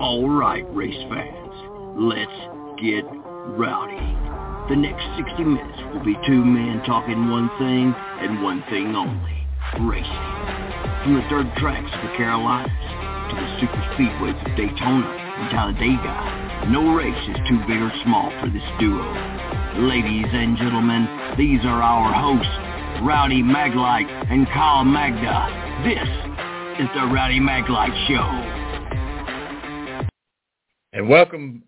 All right, race fans, let's get rowdy. The next 60 minutes will be two men talking one thing and one thing only, racing. From the dirt tracks of the Carolinas to the super speedways of Daytona and Talladega, no race is too big or small for this duo. Ladies and gentlemen, these are our hosts, Rowdy Maglite and Kyle Magda. This is the Rowdy Maglite Show. And welcome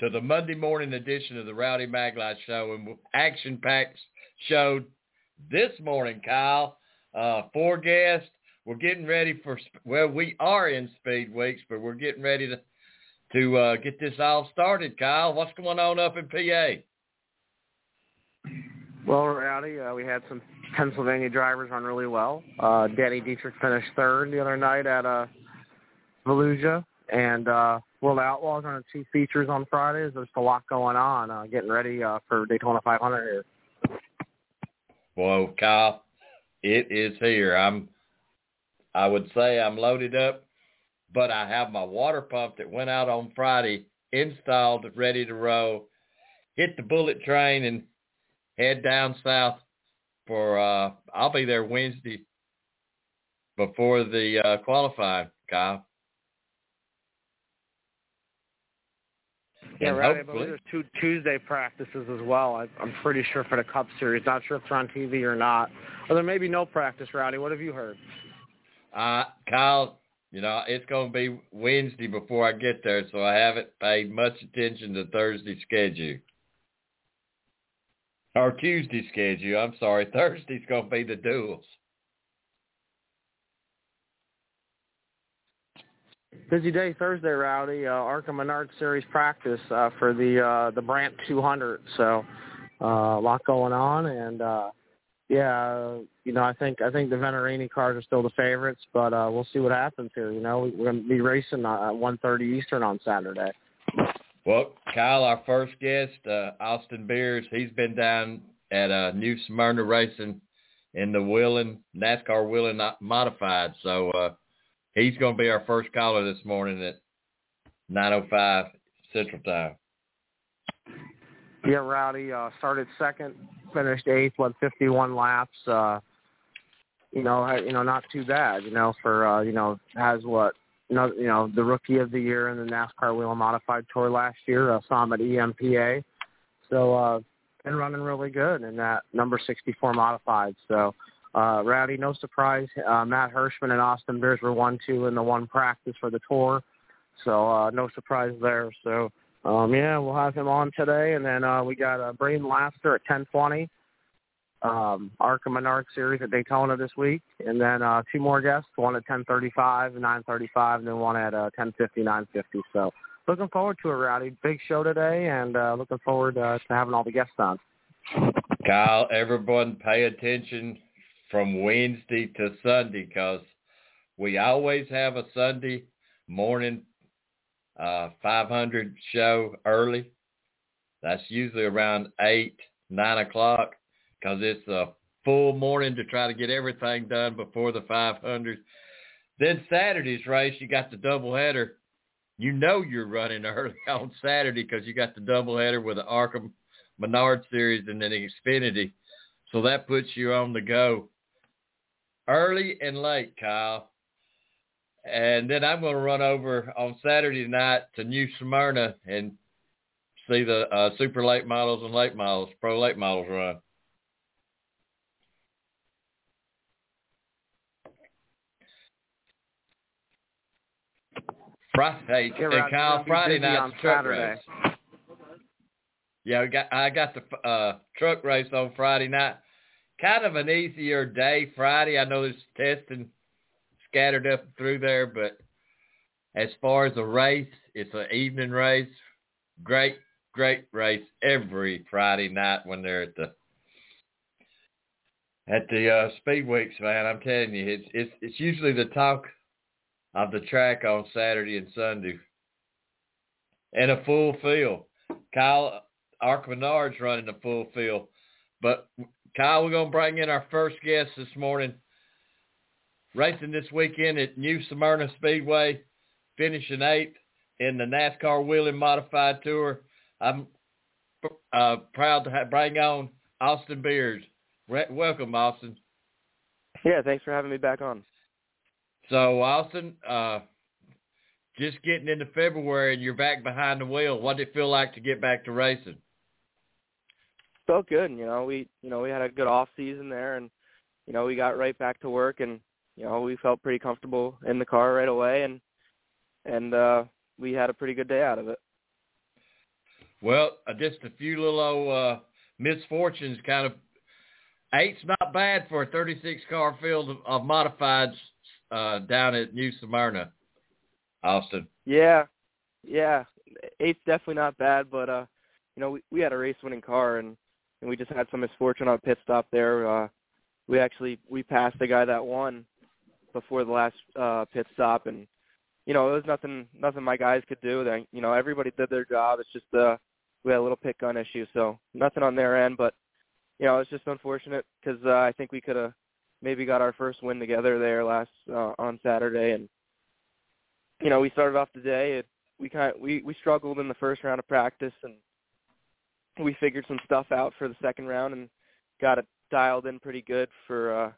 to the Monday morning edition of the Rowdy Maglite Show and action-packed show this morning, Kyle. Uh, four guests. We're getting ready for, well, we are in speed weeks, but we're getting ready to to uh, get this all started, Kyle. What's going on up in PA? Well, Rowdy, uh, we had some Pennsylvania drivers run really well. Uh, Danny Dietrich finished third the other night at uh, Volusia, and uh, World Outlaws on two features on Fridays. There's a lot going on, uh, getting ready uh, for Daytona 500 here. Whoa, Kyle, it is here. I'm, I would say I'm loaded up, but I have my water pump that went out on Friday installed, ready to roll. Hit the bullet train and head down south for uh I'll be there Wednesday before the uh qualifying, Kyle. Yeah, right. I believe there's two Tuesday practices as well. I, I'm pretty sure for the Cup Series. Not sure if they're on TV or not. Or there may be no practice, Rowdy. What have you heard? Uh, Kyle, you know, it's going to be Wednesday before I get there, so I haven't paid much attention to Thursday schedule or Tuesday schedule. I'm sorry. Thursday's going to be the duels. Busy day Thursday, Rowdy. Uh, ARCA Menard Series practice uh, for the uh, the Brandt 200. So uh, a lot going on, and uh, yeah, you know, I think I think the Venturini cars are still the favorites, but uh, we'll see what happens here. You know, we're going to be racing uh, at 1:30 Eastern on Saturday. Well, Kyle, our first guest, uh, Austin Beers, he's been down at uh, New Smyrna Racing in the Whelen NASCAR Whelen Modified. So uh, he's going to be our first caller this morning at 9:05 Central Time. Yeah, Rowdy uh, started second, finished eighth, went 51 laps. Uh, you know, you know, not too bad. You know, for uh, you know, has what you know, the rookie of the year in the NASCAR Whelen Modified Tour last year. Uh, saw him at EMPA. So uh, been running really good in that number 64 modified. So uh, Rowdy, no surprise. Uh, Matt Hirschman and Austin Beers were one two in the one practice for the tour. So uh, no surprise there. So um, yeah, we'll have him on today, and then uh, we got uh, Brayton Laster at 10:20 um, ARCA Menard Series at Daytona this week, and then uh, two more guests, one at 10:35, 9:35, and then one at uh, 10:50, 9:50. So looking forward to a rowdy big show today, and uh, looking forward uh, to having all the guests on. Kyle, everyone, pay attention from Wednesday to Sunday because we always have a Sunday morning uh, 500 show early. That's usually around eight, nine o'clock because it's a full morning to try to get everything done before the 500. Then Saturday's race, you got the doubleheader. You know you're running early on Saturday because you got the doubleheader with the ARCA Menard Series and then Xfinity. So that puts you on the go early and late, Kyle. And then I'm going to run over on Saturday night to New Smyrna and see the uh, super late models and late models, pro late models run. Friday, yeah, right. Kyle, Friday night truck Saturday. race. Yeah, I got I got the uh, truck race on Friday night. Kind of an easier day Friday. I know there's testing scattered up through there, but as far as a race, it's an evening race. Great, great race every Friday night when they're at the at the uh, speed weeks, man. I'm telling you, it's it's it's usually the talk of the track on Saturday and Sunday, and a full field. Kyle ARCA Menard's running a full field, but Kyle, we're gonna bring in our first guest this morning. Racing this weekend at New Smyrna Speedway, finishing eighth in the NASCAR Whelen Modified Tour. I'm uh, proud to have, bring on Austin Beers. Welcome, Austin. Yeah, thanks for having me back on. So, Austin, uh, just getting into February and you're back behind the wheel. What did it feel like to get back to racing? Felt good. You know, we you know we had a good off season there, and you know we got right back to work, and you know we felt pretty comfortable in the car right away, and and uh, we had a pretty good day out of it. Well, uh, just a few little uh, misfortunes kind of Eight's not bad for a 36 car field of, of modifieds uh, down at New Smyrna, Austin. Yeah, yeah. Eight's definitely not bad, but uh, you know, we we had a race winning car and and we just had some misfortune on pit stop there. Uh, we actually we passed the guy that won before the last uh, pit stop, and you know it was nothing nothing my guys could do. They, you know everybody did their job. It's just uh, we had a little pit gun issue, so nothing on their end, but you know, it's just unfortunate because uh, I think we could have maybe got our first win together there last uh, on Saturday, and you know, we started off the day. It, we kind of, we we struggled in the first round of practice, and we figured some stuff out for the second round and got it dialed in pretty good for uh,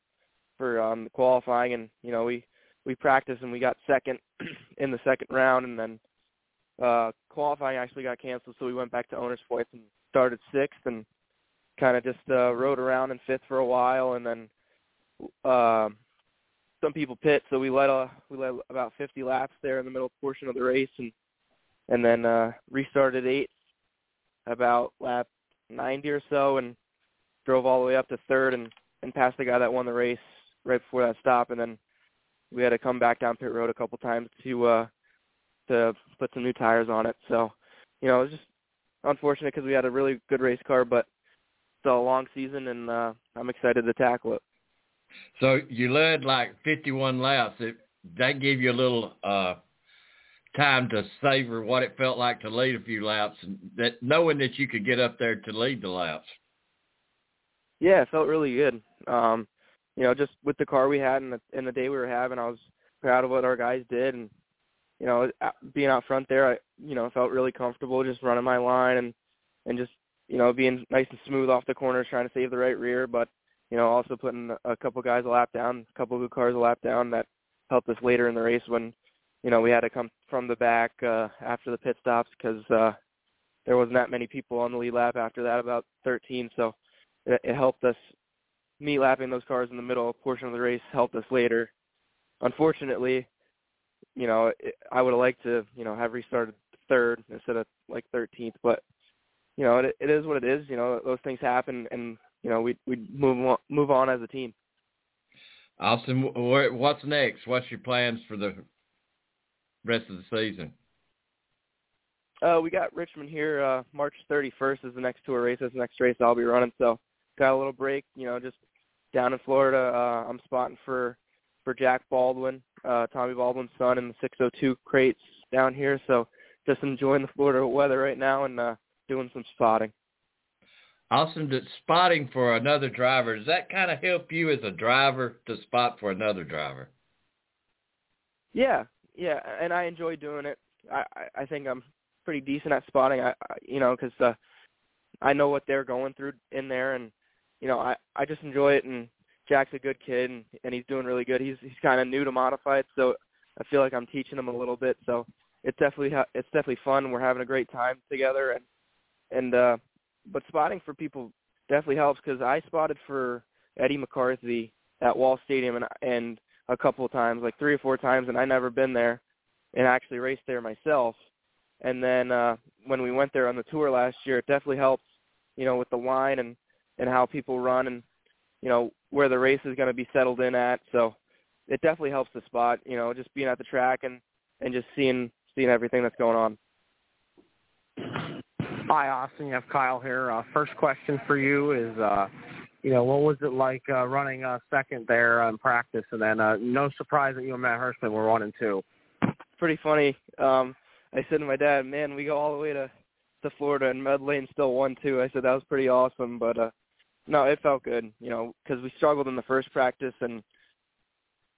for um, qualifying. And you know, we we practiced and we got second in the second round, and then uh, qualifying actually got canceled, so we went back to owners points and started sixth and kind of just uh, rode around in fifth for a while, and then uh, some people pit, so we led a we led about 50 laps there in the middle portion of the race, and and then uh, restarted eighth about lap 90 or so, and drove all the way up to third, and and passed the guy that won the race right before that stop, and then we had to come back down pit road a couple times to uh to put some new tires on it. So, you know, it was just unfortunate because we had a really good race car, but it's a long season, and uh, I'm excited to tackle it. So you led like 51 laps. It, that gave you a little uh, time to savor what it felt like to lead a few laps, and that knowing that you could get up there to lead the laps. Yeah, it felt really good. Um, you know, just with the car we had and the, and the day we were having, I was proud of what our guys did, and you know, being out front there, I you know felt really comfortable just running my line and and just you know, being nice and smooth off the corners, trying to save the right rear, but you know, also putting a couple guys a lap down, a couple good cars a lap down that helped us later in the race when, you know, we had to come from the back uh, after the pit stops because uh, there wasn't that many people on the lead lap after that, about 13. So it, it helped us. Me lapping those cars in the middle portion of the race helped us later. Unfortunately, you know, it, I would have liked to, you know, have restarted third instead of like 13th, but you know, it, it is what it is. You know, those things happen, and you know, we we move on, move on as a team. Austin, what's next? What's your plans for the rest of the season? Uh, we got Richmond here. Uh, March 31st is the next tour race. That's the next race I'll be running. So got a little break. You know, just down in Florida. Uh, I'm spotting for for Jack Baldwin, uh, Tommy Baldwin's son, in the 602 crates down here. So just enjoying the Florida weather right now, and uh, doing some spotting. Awesome. Spotting for another driver, does that kind of help you as a driver to spot for another driver? Yeah, yeah, and I enjoy doing it. I I think I'm pretty decent at spotting. I, I you know because uh, I know what they're going through in there, and you know I I just enjoy it. And Jack's a good kid, and and he's doing really good. He's he's kind of new to modified, so I feel like I'm teaching him a little bit. So it's definitely it's definitely fun. We're having a great time together, and and uh but spotting for people definitely helps because I spotted for Eddie McCarthy at Wall Stadium and and a couple of times, like three or four times, and I never been there and actually raced there myself. And then uh when we went there on the tour last year, it definitely helps, you know, with the line and and how people run and you know where the race is going to be settled in at. So it definitely helps the spot, you know, just being at the track and and just seeing seeing everything that's going on. Hi, Austin. You have Kyle here. Uh, first question for you is, uh, you know, what was it like uh, running uh, second there in practice? And then, uh, no surprise that you and Matt Hirschman were one and two. Pretty funny. Um, I said to my dad, "Man, we go all the way to to Florida, and Med Lane still won too." I said that was pretty awesome, but uh, no, it felt good, you know, because we struggled in the first practice, and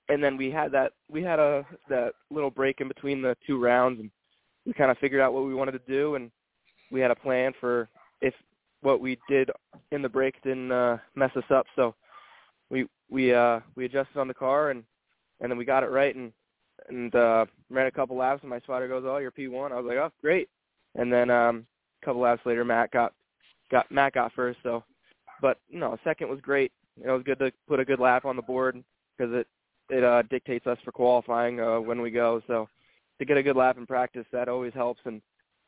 and then we had that we had a that little break in between the two rounds, and we kind of figured out what we wanted to do, and we had a plan for if what we did in the break didn't uh, mess us up. So we we uh, we adjusted on the car and and then we got it right and and uh, ran a couple laps and my spotter goes, "Oh, you're P1." I was like, "Oh, great." And then um, a couple laps later, Matt got got Matt got first. So, but no, second was great. It was good to put a good lap on the board because it it uh, dictates us for qualifying uh, when we go. So to get a good lap in practice, that always helps and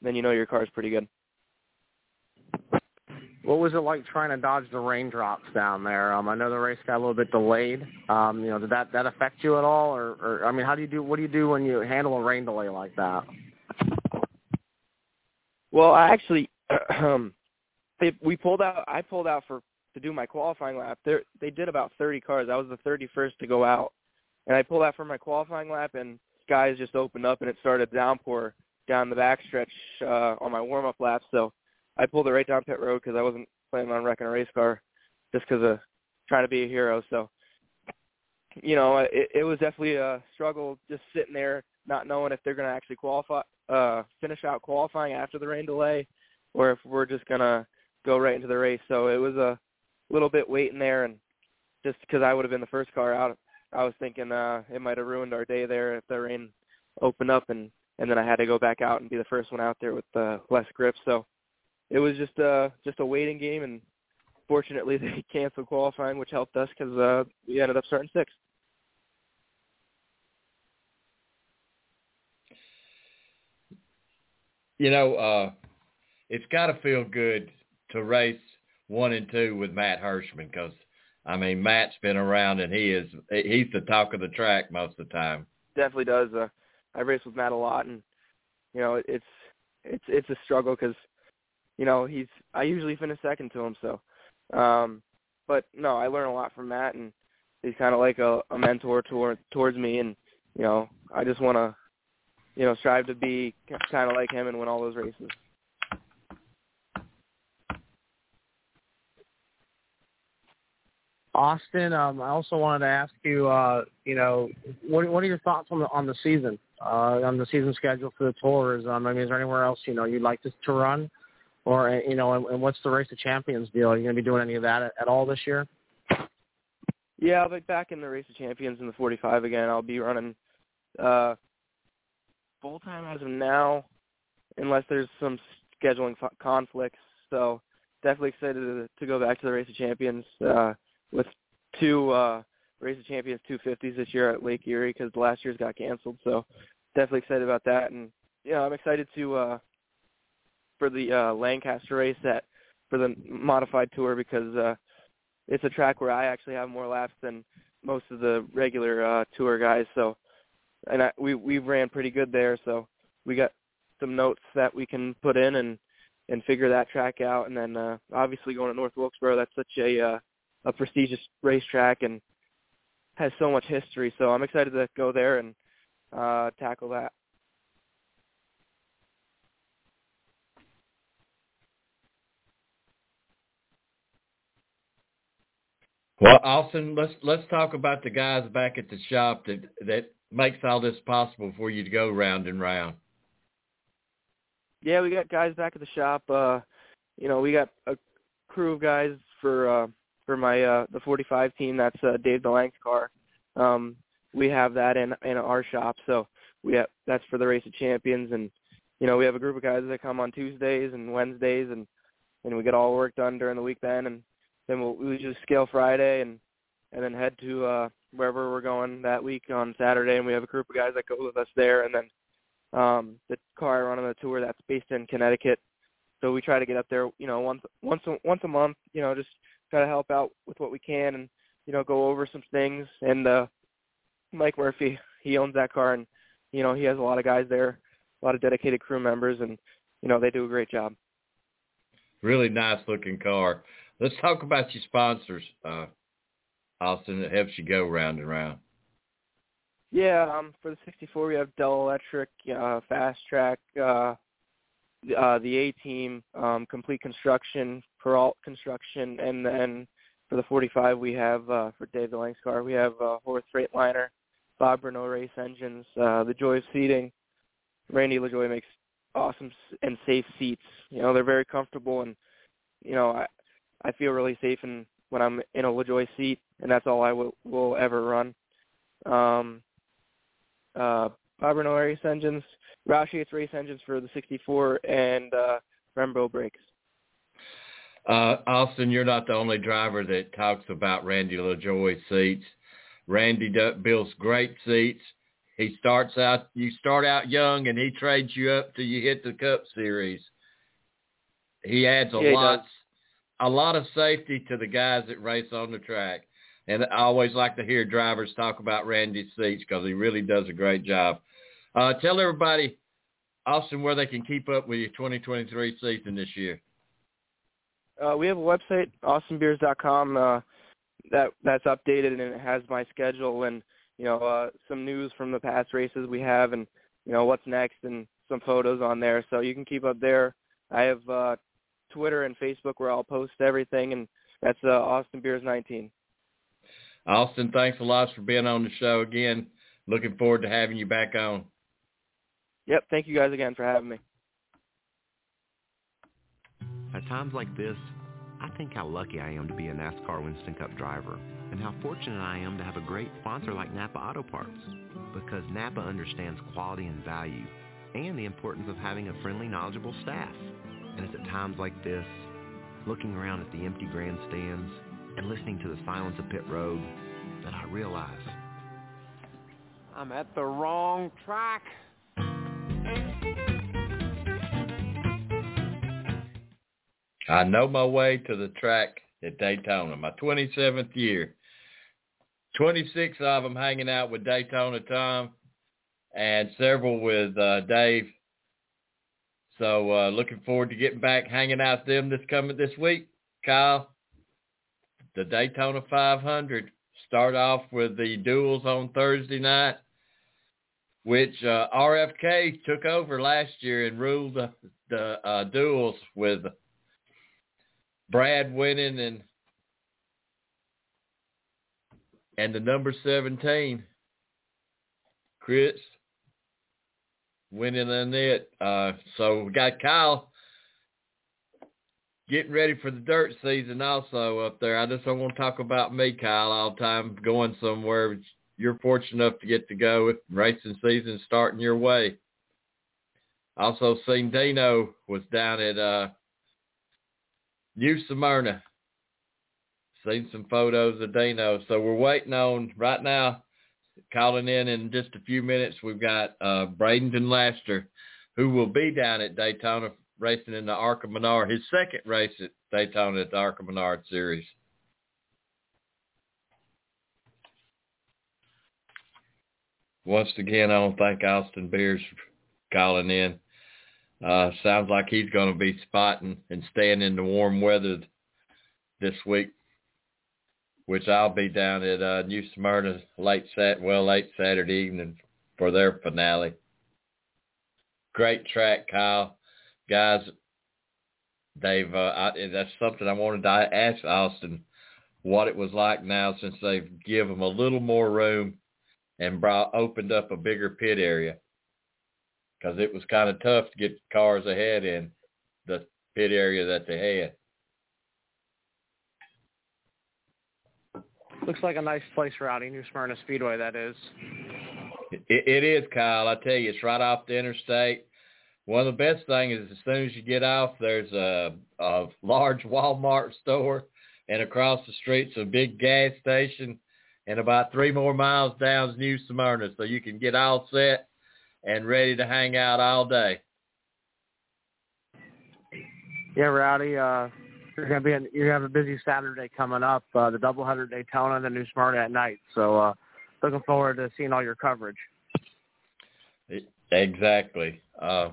then you know your car's pretty good. What was it like trying to dodge the raindrops down there? Um, I know the race got a little bit delayed. Um, you know, did that that affect you at all, or, or I mean, how do you do? What do you do when you handle a rain delay like that? Well, I actually, um, they, we pulled out. I pulled out for to do my qualifying lap. There, they did about 30 cars. I was the 31st to go out, and I pulled out for my qualifying lap, and skies just opened up, and it started downpour down the backstretch uh, on my warm up lap. So I pulled it right down pit road because I wasn't planning on wrecking a race car, just because of trying to be a hero. So, you know, it, it was definitely a struggle just sitting there, not knowing if they're going to actually qualify, uh, finish out qualifying after the rain delay, or if we're just going to go right into the race. So it was a little bit waiting there, and just because I would have been the first car out, I was thinking uh, it might have ruined our day there if the rain opened up and and then I had to go back out and be the first one out there with uh, less grip. So it was just uh just a waiting game, and fortunately they canceled qualifying, which helped us because uh, we ended up starting sixth. You know, uh, it's got to feel good to race one and two with Matt Hirschman because, I mean, Matt's been around and he is he's the talk of the track most of the time. Definitely does. Uh, I race with Matt a lot, and you know it's it's it's a struggle because you know he's I usually finish second to him. So, um, but no, I learn a lot from Matt, and he's kind of like a, a mentor toward towards me, and you know I just want to you know strive to be kind of like him and win all those races. Austin, um, I also wanted to ask you, uh, you know, what what are your thoughts on the on the season, uh, on the season schedule for the tours? Um, I mean, is there anywhere else you know you'd like to, to run, or you know, and, and what's the race of champions deal? Are you going to be doing any of that at, at all this year? Yeah, I'll be back in the race of champions in the 45 again. I'll be running uh, full time as of now, unless there's some scheduling conflicts. So definitely excited to, to go back to the race of champions. Uh, with two uh, Race of Champions 250s this year at Lake Erie because last year's got canceled. So definitely excited about that, and yeah, I'm excited to uh, for the uh, Lancaster race that for the modified tour because uh, it's a track where I actually have more laps than most of the regular uh, tour guys. So and I, we we ran pretty good there, so we got some notes that we can put in and and figure that track out. And then uh, obviously going to North Wilkesboro, that's such a uh, a prestigious racetrack and has so much history. So I'm excited to go there and uh, tackle that. Well, Austin, let's let's talk about the guys back at the shop that that makes all this possible for you to go round and round. Yeah, we got guys back at the shop. Uh, you know, we got a crew of guys for uh, for my uh the 45 team. That's uh, Dave DeLang's car. Um, we have that in in our shop, so we have that's for the race of champions. And you know, we have a group of guys that come on Tuesdays and Wednesdays, and and we get all work done during the week then, and then we'll we just scale Friday and and then head to uh wherever we're going that week on Saturday, and we have a group of guys that go with us there, and then um the car I run on the tour that's based in Connecticut. So we try to get up there, you know, once once once a month, you know, just try to help out with what we can and you know go over some things. And uh, Mike Murphy, he owns that car, and you know, he has a lot of guys there, a lot of dedicated crew members, and you know, they do a great job. Really nice looking car. Let's talk about your sponsors, uh, Austin. That helps you go round and round. Yeah, um, for the 64 we have Dell Electric, uh, Fast Track, uh, uh, the A Team, um, Complete Construction, Peralt Construction, and then for the 45 we have uh, for Dave DeLang's car we have uh, Horth Freightliner, Bob Renault Race Engines, uh, the Joie of Seating. Randy LaJoie makes awesome and safe seats. You know they're very comfortable, and you know I I feel really safe in when I'm in a LaJoie seat, and that's all I will will ever run. Um, uh, Renault Race Engines, Roush Yates Race Engines for the 64, and uh, Brembo brakes. Uh, Austin, you're not the only driver that talks about Randy LaJoie seats. Randy builds great seats. He starts out, you start out young, and he trades you up till you hit the Cup Series. He adds a yeah, lot, a lot of safety to the guys that race on the track. And I always like to hear drivers talk about Randy's seats because he really does a great job. Uh, tell everybody, Austin, where they can keep up with your 2023 season this year. Uh, we have a website, austinbeers.com. Uh, that that's updated and it has my schedule and you know uh, some news from the past races we have and you know what's next and some photos on there. So you can keep up there. I have uh, Twitter and Facebook where I'll post everything, and that's uh, Austin Beers 19. Austin, thanks a lot for being on the show again. Looking forward to having you back on. Yep, thank you guys again for having me. At times like this, I think how lucky I am to be a NASCAR Winston Cup driver and how fortunate I am to have a great sponsor like Napa Auto Parts because Napa understands quality and value and the importance of having a friendly, knowledgeable staff. And it's at times like this, looking around at the empty grandstands and listening to the silence of pit road, that I realize I'm at the wrong track. I know my way to the track at Daytona, my 27th year. 26 of them hanging out with Daytona Tom and several with uh, Dave. So uh, looking forward to getting back hanging out with them this coming this week. Kyle, the Daytona 500 start off with the duels on Thursday night, which uh, RFK took over last year and ruled the, the uh, duels with Brad winning and and the number 17, Chris winning in it. Uh, so we got Kyle getting ready for the dirt season also up there. I just don't want to talk about me, Kyle, all the time going somewhere. You're fortunate enough to get to go with racing season starting your way. Also seen Dino was down at uh New Smyrna. Seen some photos of Dino. So we're waiting on right now, calling in in just a few minutes. We've got uh, Bradenton Laster, who will be down at Daytona racing in the ARCA Menard, his second race at Daytona at the ARCA Menard Series. Once again, I don't thank Austin Beers calling in. Uh, sounds like he's going to be spotting and staying in the warm weather this week, which I'll be down at uh, New Smyrna late sat well late Saturday evening for their finale. Great track, Kyle. Guys, they've uh, I, that's something I wanted to ask Austin what it was like now since they've given them a little more room and brought opened up a bigger pit area because it was kind of tough to get cars ahead in the pit area that they had. Looks like a nice place, Rowdy. New Smyrna Speedway, that is. It, it is, Kyle. I tell you, it's right off the interstate. One of the best things is as soon as you get off, there's a, a large Walmart store, and across the street's a big gas station, and about three more miles down is New Smyrna, so you can get all set and ready to hang out all day. Yeah, Rowdy, uh, you're gonna be in, you have a busy Saturday coming up, uh, the doubleheader Daytona the New Smyrna at night. So uh, looking forward to seeing all your coverage. Exactly. Uh,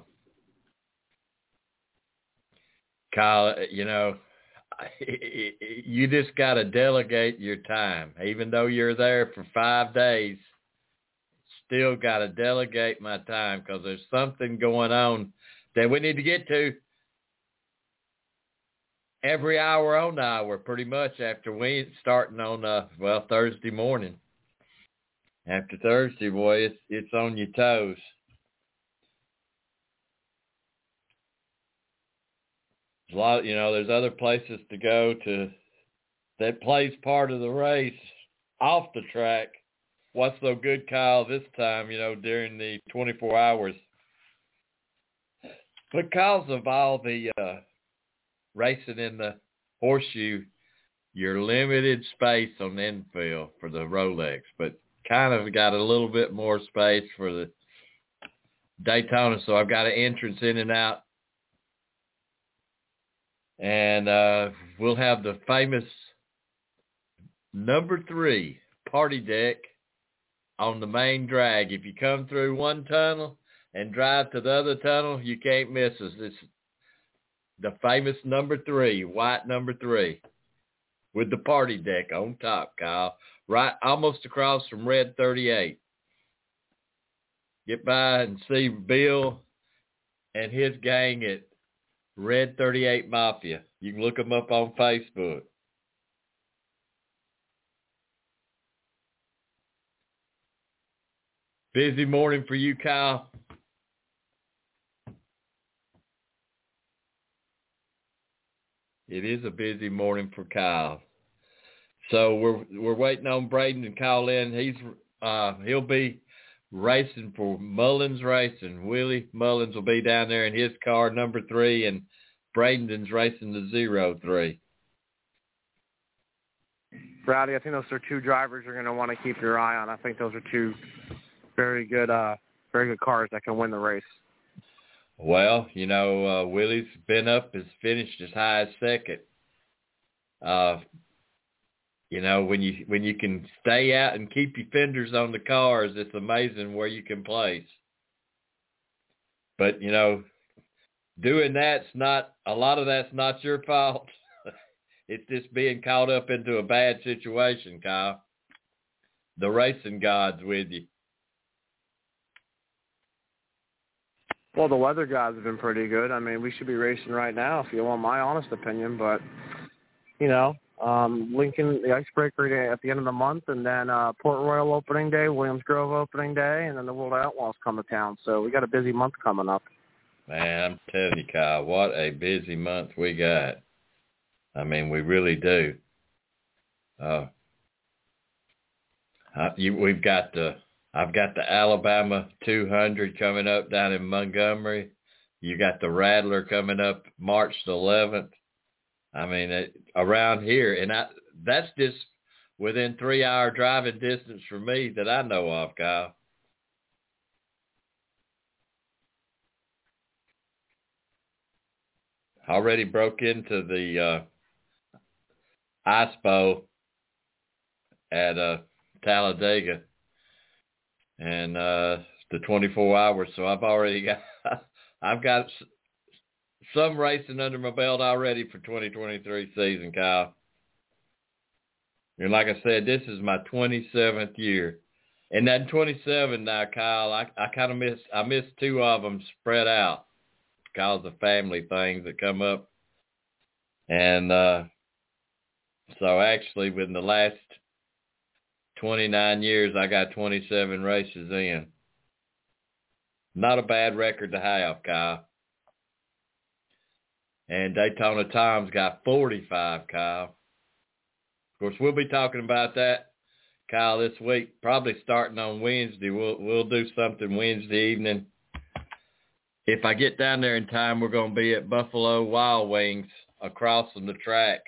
Kyle, you know, you just got to delegate your time. Even though you're there for five days, still got to delegate my time because there's something going on that we need to get to every hour on hour, pretty much after we starting on uh well Thursday morning. After Thursday, boy, it's it's on your toes. a lot, you know, there's other places to go to that plays part of the race off the track. What's so good, Kyle, this time, you know, during the 24 hours? Because of all the uh, racing in the horseshoe, you're limited space on the infield for the Rolex, but kind of got a little bit more space for the Daytona. So I've got an entrance in and out and uh, we'll have the famous number three party deck on the main drag. If you come through one tunnel and drive to the other tunnel, you can't miss us. It's the famous number three, white number three, with the party deck on top, Kyle, right almost across from Red 38. Get by and see Bill and his gang at Red 38 Mafia. You can look them up on Facebook. Busy morning for you, Kyle. It is a busy morning for Kyle. So we're we're waiting on Brayton to call in. He's uh he'll be racing for Mullins Racing. Willie Mullins will be down there in his car, number three, and Brayton's racing the zero three. Rowdy, I think those are two drivers you're going to want to keep your eye on. I think those are two very good, uh, very good cars that can win the race. Well, you know, uh, Willie's been up, has finished as high as second. Uh, you know, when you when you can stay out and keep your fenders on the cars, it's amazing where you can place. But you know, doing that's not a lot of that's not your fault. it's just being caught up into a bad situation, Kyle. The racing gods with you. Well, the weather gods have been pretty good. I mean, we should be racing right now, if you want my honest opinion. But you know, um, Lincoln, the Icebreaker Day at the end of the month, and then uh, Port Royal opening day, Williams Grove opening day, and then the World Outlaws come to town. So we got a busy month coming up. Man, I'm telling you, Kyle, what a busy month we got. I mean, we really do. Uh, I, you, we've got the, I've got the Alabama 200 coming up down in Montgomery. You got the Rattler coming up March the 11th. I mean, it, around here, and I, that's just within three hour driving distance from me that I know of, Kyle. Already broke into the uh, Bowl at uh, Talladega, and uh, the 24 hours. So I've already got, I've got some racing under my belt already for 2023 season, Kyle. And like I said, this is my 27th year. And that 27 now, Kyle, I, I kind of miss, I missed two of them spread out because of family things that come up. And uh, so actually within the last 29 years, I got 27 races in. Not a bad record to have, Kyle. And Daytona Tom's got 45, Kyle. Of course, we'll be talking about that, Kyle, this week. Probably starting on Wednesday. We'll we'll do something Wednesday evening. If I get down there in time, we're going to be at Buffalo Wild Wings across from the track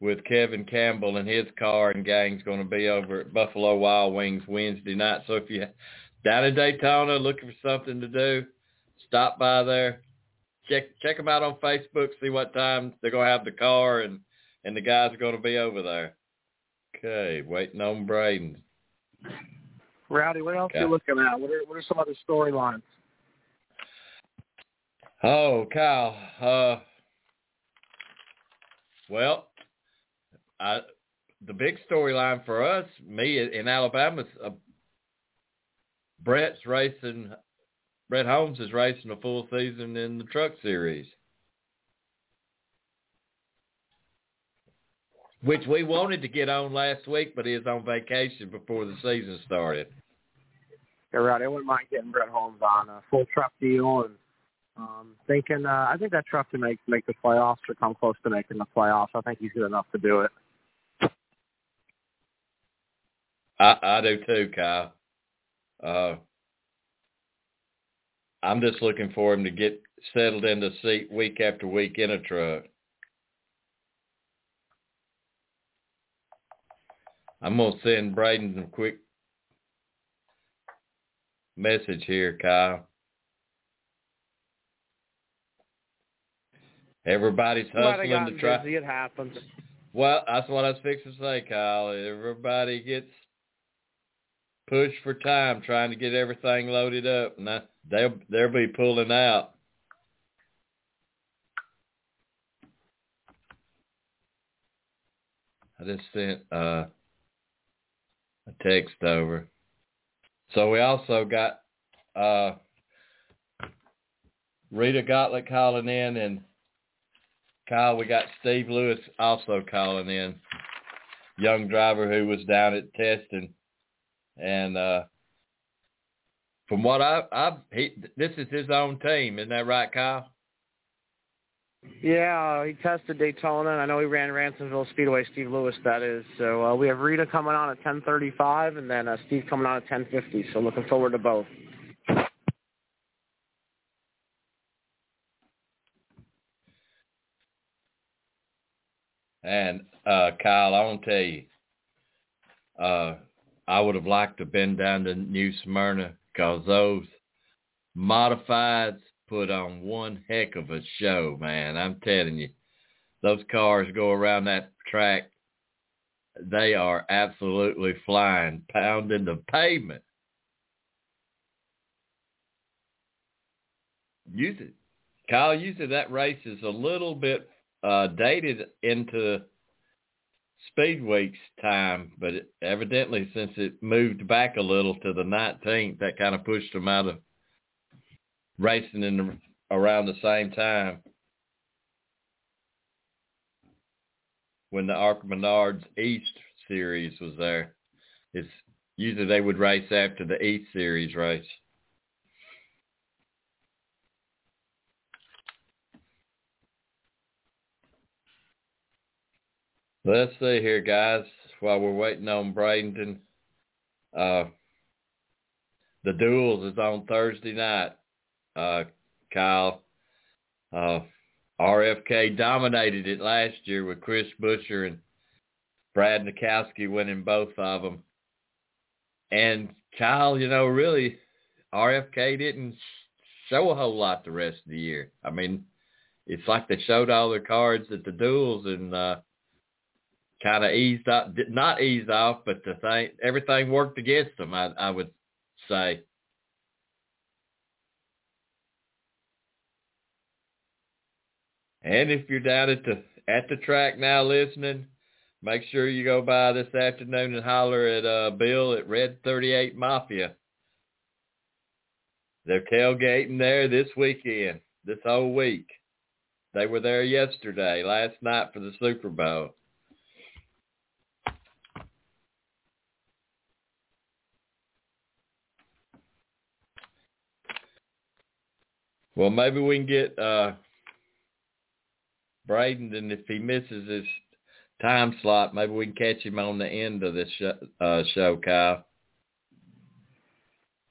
with Kevin Campbell and his car and gang's going to be over at Buffalo Wild Wings Wednesday night. So if you're down in Daytona looking for something to do, stop by there check check them out on Facebook. See what time they're gonna have the car and and the guys are gonna be over there. Okay, waiting on Brayton. Rowdy, what else are you looking at? What are what are some other storylines? Oh, Kyle. Uh, well, I, the big storyline for us, me in Alabama, uh, Brett's racing. Brett Holmes is racing a full season in the Truck Series, which we wanted to get on last week, but he was on vacation before the season started. Yeah, right. I wouldn't mind getting Brett Holmes on a full truck deal and um, thinking. Uh, I think that truck can make make the playoffs or come close to making the playoffs. I think he's good enough to do it. I, I do too, Kyle. Uh, I'm just looking for him to get settled in the seat week after week in a truck. I'm gonna send Brayton a quick message here, Kyle. Everybody's hustling to try. Busy. It happens. Well, that's what I was fixing to say, Kyle. Everybody gets pushed for time trying to get everything loaded up, and that, they'll they'll be pulling out. I just sent uh, a text over. So we also got uh, Rita Gottlieb calling in, and Kyle, we got Steve Lewis also calling in, young driver who was down at testing, and uh, from what I, I he, this is his own team, isn't that right, Kyle? Yeah, he tested Daytona, and I know he ran Ransomville Speedway. Steve Lewis, that is. So uh, we have Rita coming on at 10:35, and then uh, Steve coming on at 10:50. So looking forward to both. And uh, Kyle, I want to tell you, uh, I would have liked to have been down to New Smyrna because those modifieds put on one heck of a show, man. I'm telling you, those cars go around that track. They are absolutely flying, pounding the pavement. Usually, Kyle, usually that race is a little bit uh, dated into Speed Week's time, but it, evidently since it moved back a little to the 19th, that kind of pushed them out of racing in the, around the same time when the ARCA Menards East Series was there. It's usually they would race after the East Series race. Let's see here, guys, while we're waiting on Bradenton. Uh, the duels is on Thursday night, uh, Kyle. Uh, RFK dominated it last year with Chris Buescher and Brad Keselowski winning both of them. And Kyle, you know, really, RFK didn't show a whole lot the rest of the year. I mean, it's like they showed all their cards at the duels and uh, kind of eased off, not eased off, but the thing, everything worked against them. I, I would say. And if you're down at the at the track now listening, make sure you go by this afternoon and holler at uh, Bill at Red 38 Mafia. They're tailgating there this weekend, this whole week. They were there yesterday, last night for the Super Bowl. Well, maybe we can get uh, Brayton, and if he misses his time slot, maybe we can catch him on the end of this show, uh, show Kyle.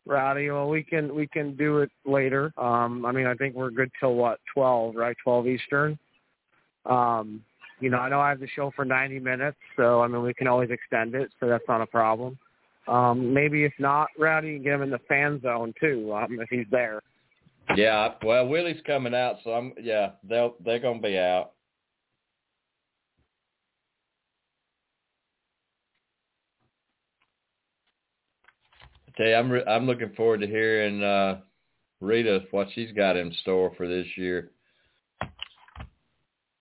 Rowdy, well, we can we can do it later. Um, I mean, I think we're good till what twelve, right? Twelve Eastern. Um, you know, I know I have the show for ninety minutes, so I mean, we can always extend it, so that's not a problem. Um, maybe if not, Rowdy, you can get him in the fan zone too, um, if he's there. Yeah, well, Willie's coming out, so I'm yeah, they'll they're gonna be out. you, I'm re- I'm looking forward to hearing uh, Rita what she's got in store for this year.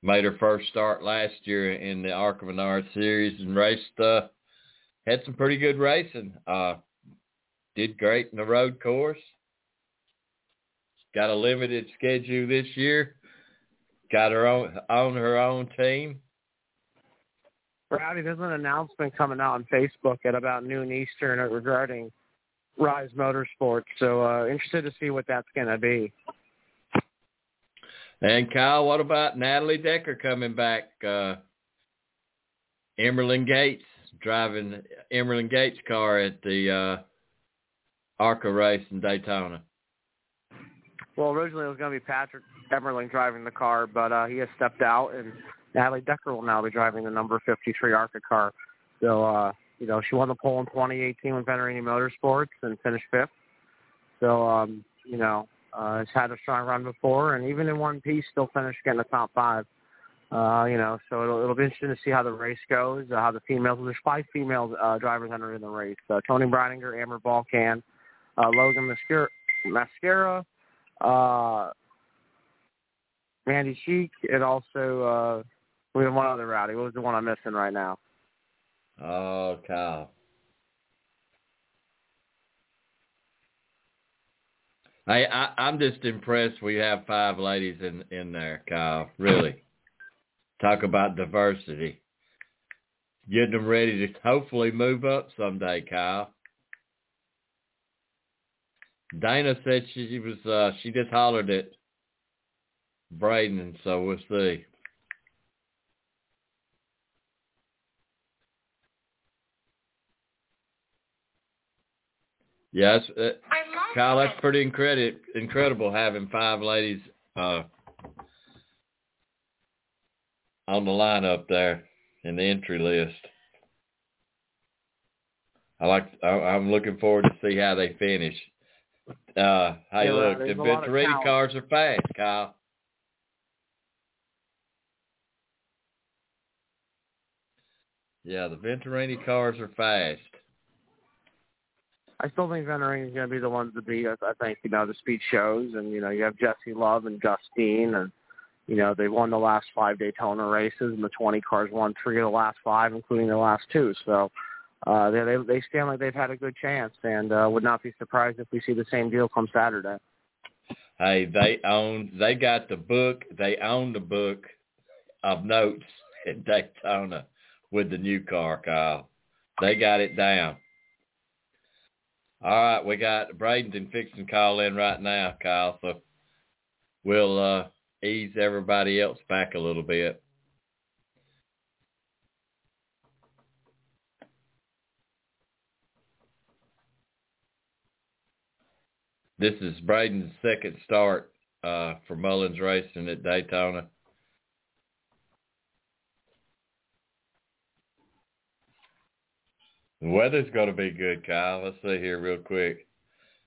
Made her first start last year in the ARCA Menard series and raced. Uh, had some pretty good racing. Uh, did great in the road course. Got a limited schedule this year. Got her own on her own team. Rowdy, there's an announcement coming out on Facebook at about noon Eastern regarding Rise Motorsports. So uh, interested to see what that's going to be. And Kyle, what about Natalie Decker coming back? Uh, Emerling-Gase driving Emerling-Gase' car at the uh, ARCA race in Daytona. Well, originally it was going to be Patrick Emerling driving the car, but uh, he has stepped out, and Natalie Decker will now be driving the number 53 ARCA car. So, uh, you know, she won the pole in 2018 with Venturini Motorsports and finished fifth. So, um, you know, uh, has had a strong run before, and even in one piece, still finished getting the top five. Uh, you know, so it'll it'll be interesting to see how the race goes, uh, how the females. There's five female uh, drivers entering the race: uh, Toni Breidinger, Amber Balcaen, uh, Logan Misuraca uh, Mandy Chick, and also uh, we have one other rowdy. What was the one I'm missing right now? Oh, Kyle. I, I I'm just impressed we have five ladies in in there, Kyle. Really. Talk about diversity. Getting them ready to hopefully move up someday, Kyle. Dana said she was uh she just hollered at Brayton, so we'll see. Yes, uh, Kyle, that's pretty incredible. Incredible having five ladies uh, on the lineup there in the entry list. I like. I, I'm looking forward to see how they finish. Uh, hey, Yeah, look, the a lot of Venturini cars are fast, Kyle. Yeah, the Venturini cars are fast. I still think Venturini is going to be the ones to beat. I, I think you know the speed shows, and you know you have Jesse Love and Justine, and you know they won the last five Daytona races, and the 20 cars won three of the last five, including the last two. So uh, they they stand like they've had a good chance, and uh, would not be surprised if we see the same deal come Saturday. Hey, they own. They got the book. They own the book of notes at Daytona with the new car, Kyle. They got it down. All right, we got Bradenton fixing call in right now, Kyle. So we'll uh, ease everybody else back a little bit. This is Brayton's second start uh, for Mullins Racing at Daytona. The weather's going to be good, Kyle. Let's see here real quick.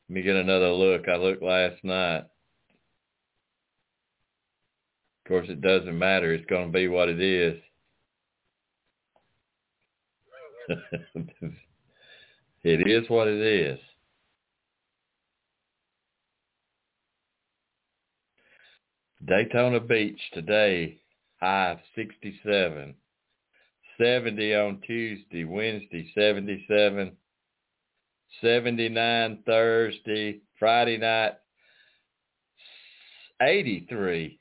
Let me get another look. I looked last night. Of course, it doesn't matter. It's going to be what it is. it is what it is. Daytona Beach today, high of 67. 70 on Tuesday, Wednesday 77, 79 Thursday, Friday night 83.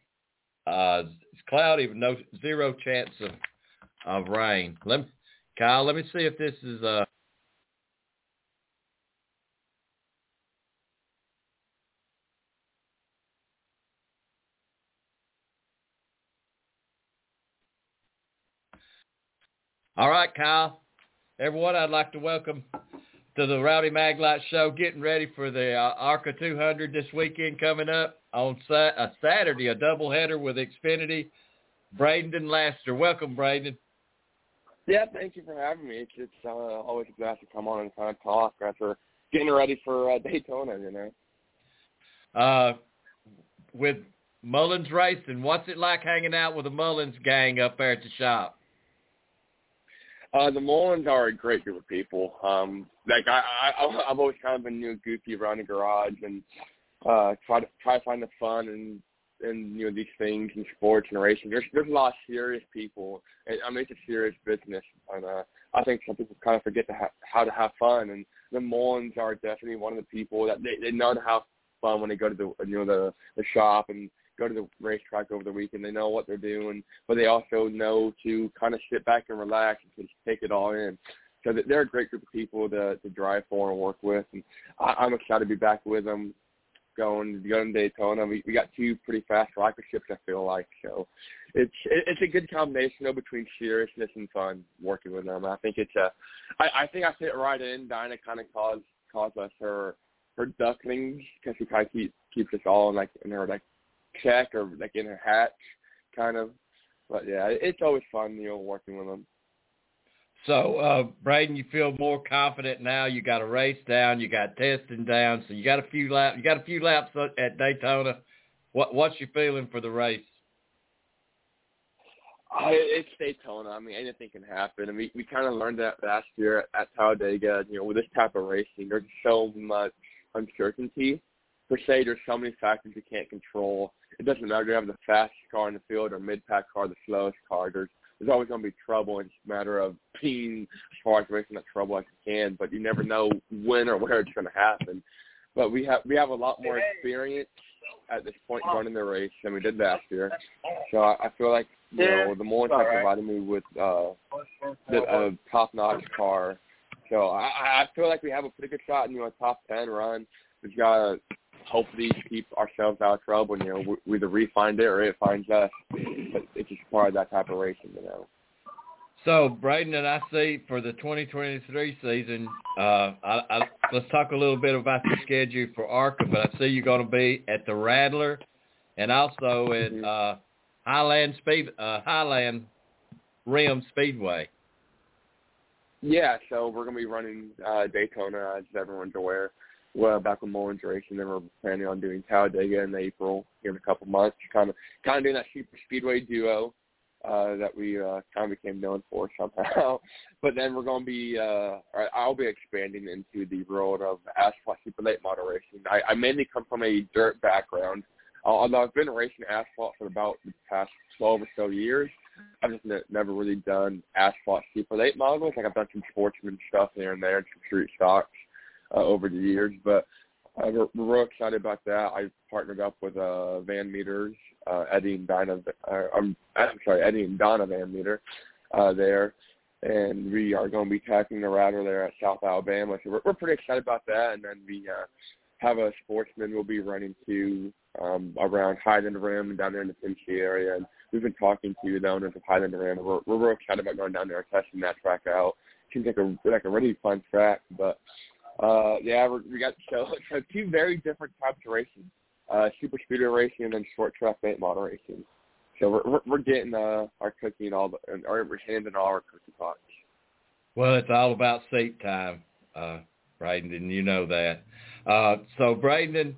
Uh, it's cloudy, no zero chance of of rain. Let me, Kyle, let me see if this is uh All right, Kyle. Everyone, I'd like to welcome to the Rowdy Maglite Show. Getting ready for the uh, ARCA 200 this weekend coming up on sa- uh, Saturday, a doubleheader with Xfinity. Brayton Laster. Welcome, Brayton. Yeah, thank you for having me. It's, it's uh, always a glad to come on and kind of talk after getting ready for uh, Daytona, you know. Uh, with Mullins Racing, what's it like hanging out with the Mullins gang up there at the shop? Uh, the Mullins are a great group of people. Um, like I, I, I've always kind of been know, goofy around the garage and uh, try to try to find the fun and and you know these things and sports and racing. There's there's a lot of serious people. And, I mean, it's a serious business, and uh, I think some people kind of forget to ha- how to have fun. And the Mullins are definitely one of the people that they they know how to have fun when they go to the you know the the shop and go to the racetrack over the weekend. They know what they're doing, but they also know to kind of sit back and relax and take it all in. So they're a great group of people to, to drive for and work with, and I, I'm excited to be back with them. Going going to Daytona, we we got two pretty fast rocket. I feel like so, it's it's a good combination though between seriousness and fun working with them. I think it's a, I, I think I fit right in. Dinah kind of calls calls us her her ducklings because she kind of keep, keeps us all in like in her like check or like in her hatch, kind of. But yeah, it's always fun, you know, working with them. So, uh, Brayton, you feel more confident now. You got a race down, you got testing down, so you got a few laps. You got a few laps at Daytona. What what's your feeling for the race? Uh, it's Daytona. I mean, anything can happen. I mean, we kind of learned that last year at, at Talladega. You know, with this type of racing, there's so much uncertainty. Per se, there's so many factors you can't control it doesn't matter if you have the fastest car in the field or mid-pack car, the slowest car. There's there's always going to be trouble. It's a matter of being as far as racing that trouble as you can, but you never know when or where it's going to happen. But we have we have a lot more experience at this point running the race than we did last year. So I, I feel like you know the more have provided me with uh, the uh, top-notch car. So I, I feel like we have a pretty good shot in you know a top ten run. We've got hopefully keep ourselves out of trouble. You know, we, we either re-find it or it finds us. But it's just part of that type of racing, you know. So, Braden, and I see for the 2023 season, uh, I, I, let's talk a little bit about the schedule for ARCA. But I see you're going to be at the Rattler, and also at mm-hmm. uh, Highland Speed, uh, Highland Rim Speedway. Yeah, so we're going to be running uh, Daytona, as everyone's aware well, back when Mullins racing, then we're planning on doing Talladega in April here in a couple months. Kind of, kind of doing that super speedway duo uh, that we uh, kind of became known for somehow. but then we're going to be, uh, I'll be expanding into the world of asphalt super late model racing. I, I mainly come from a dirt background, although I've been racing asphalt for about the past 12 or so years. I've just ne- never really done asphalt super late models. Like I've done some sportsman stuff here and there, some street stocks uh, over the years. But uh, we're, we're real excited about that. I partnered up with uh, Van Meters, uh, Eddie and Donna. Uh, I'm, I'm sorry, Eddie and Donna Van Meter uh, there, and we are going to be tackling the Rattler there at South Alabama. So we're, we're pretty excited about that. And then we uh, have a sportsman we'll be running to um, around Highland Rim down there in the Tennessee area. And we've been talking to the owners of Highland Rim. We're, we're real excited about going down there and testing that track out. Seems like a like a really fun track, but uh, yeah, we're, we got so, so two very different types of racing: uh, super speeder racing and then short track late model racing. So we're we're, we're getting uh, our cooking all the, or we're handing all our cookie pots. Well, it's all about seat time, uh, Brayton, you know that. Uh, so, Brayton,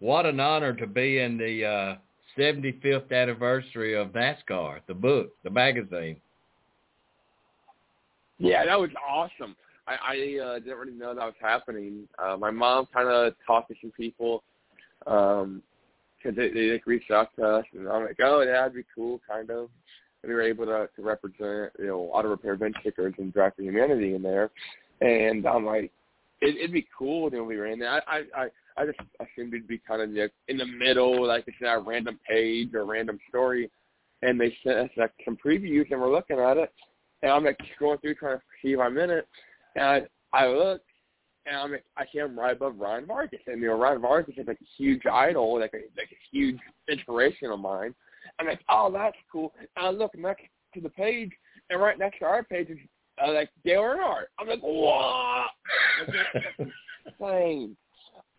what an honor to be in the uh, 75th anniversary of NASCAR, the book, the magazine. Yeah, that was awesome. I, I uh, didn't really know that was happening. Uh, my mom kind of talked to some people um, because they, they like, reached out to us, and I'm like, oh, yeah, that'd be cool, kind of. And we were able to, to represent, you know, auto repair bench stickers and drive for humanity in there. And I'm like, it, it'd be cool when we were in there. I, I, I just assumed it'd be kind of like in the middle, like it's a random page or random story. And they sent us like some previews, and we're looking at it. And I'm like scrolling through trying to see if I'm in it. And I look, and I'm I see him right above Ryan Vargas. And, you know, Ryan Vargas is like a huge idol, like a, like a huge inspiration of mine. I'm like, oh, that's cool. And I look next to the page, and right next to our page is uh, like Dale Earnhardt. I'm like, what? insane.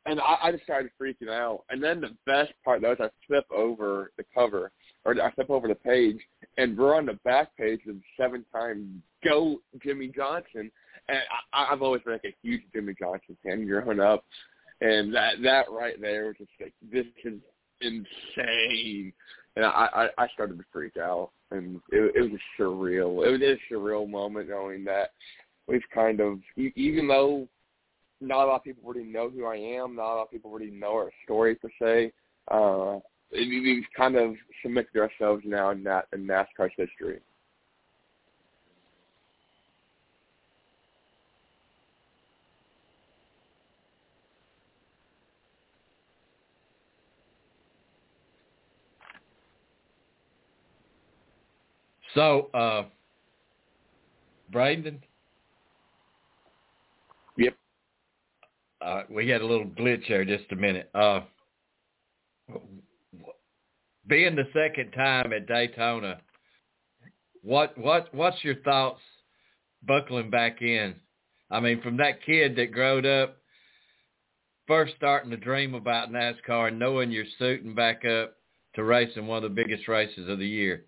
And I, I just started freaking out. And then the best part, though, is I flip over the cover, or I flip over the page, and we're on the back page of seven-time GOAT Jimmie Johnson and I, I've always been like a huge Jimmie Johnson fan growing up, and that that right there was just like this is insane, and I I, I started to freak out, and it, it was a surreal. It was a surreal moment knowing that we've kind of even though not a lot of people already know who I am, not a lot of people already know our story per se. Uh, we've kind of cemented ourselves now in that in NASCAR's history. So, uh, Brandon. Yep. Uh, we had a little glitch there just a minute. Uh, being the second time at Daytona, what what what's your thoughts buckling back in? I mean, from that kid that growed up first starting to dream about NASCAR and knowing you're suiting back up to racing one of the biggest races of the year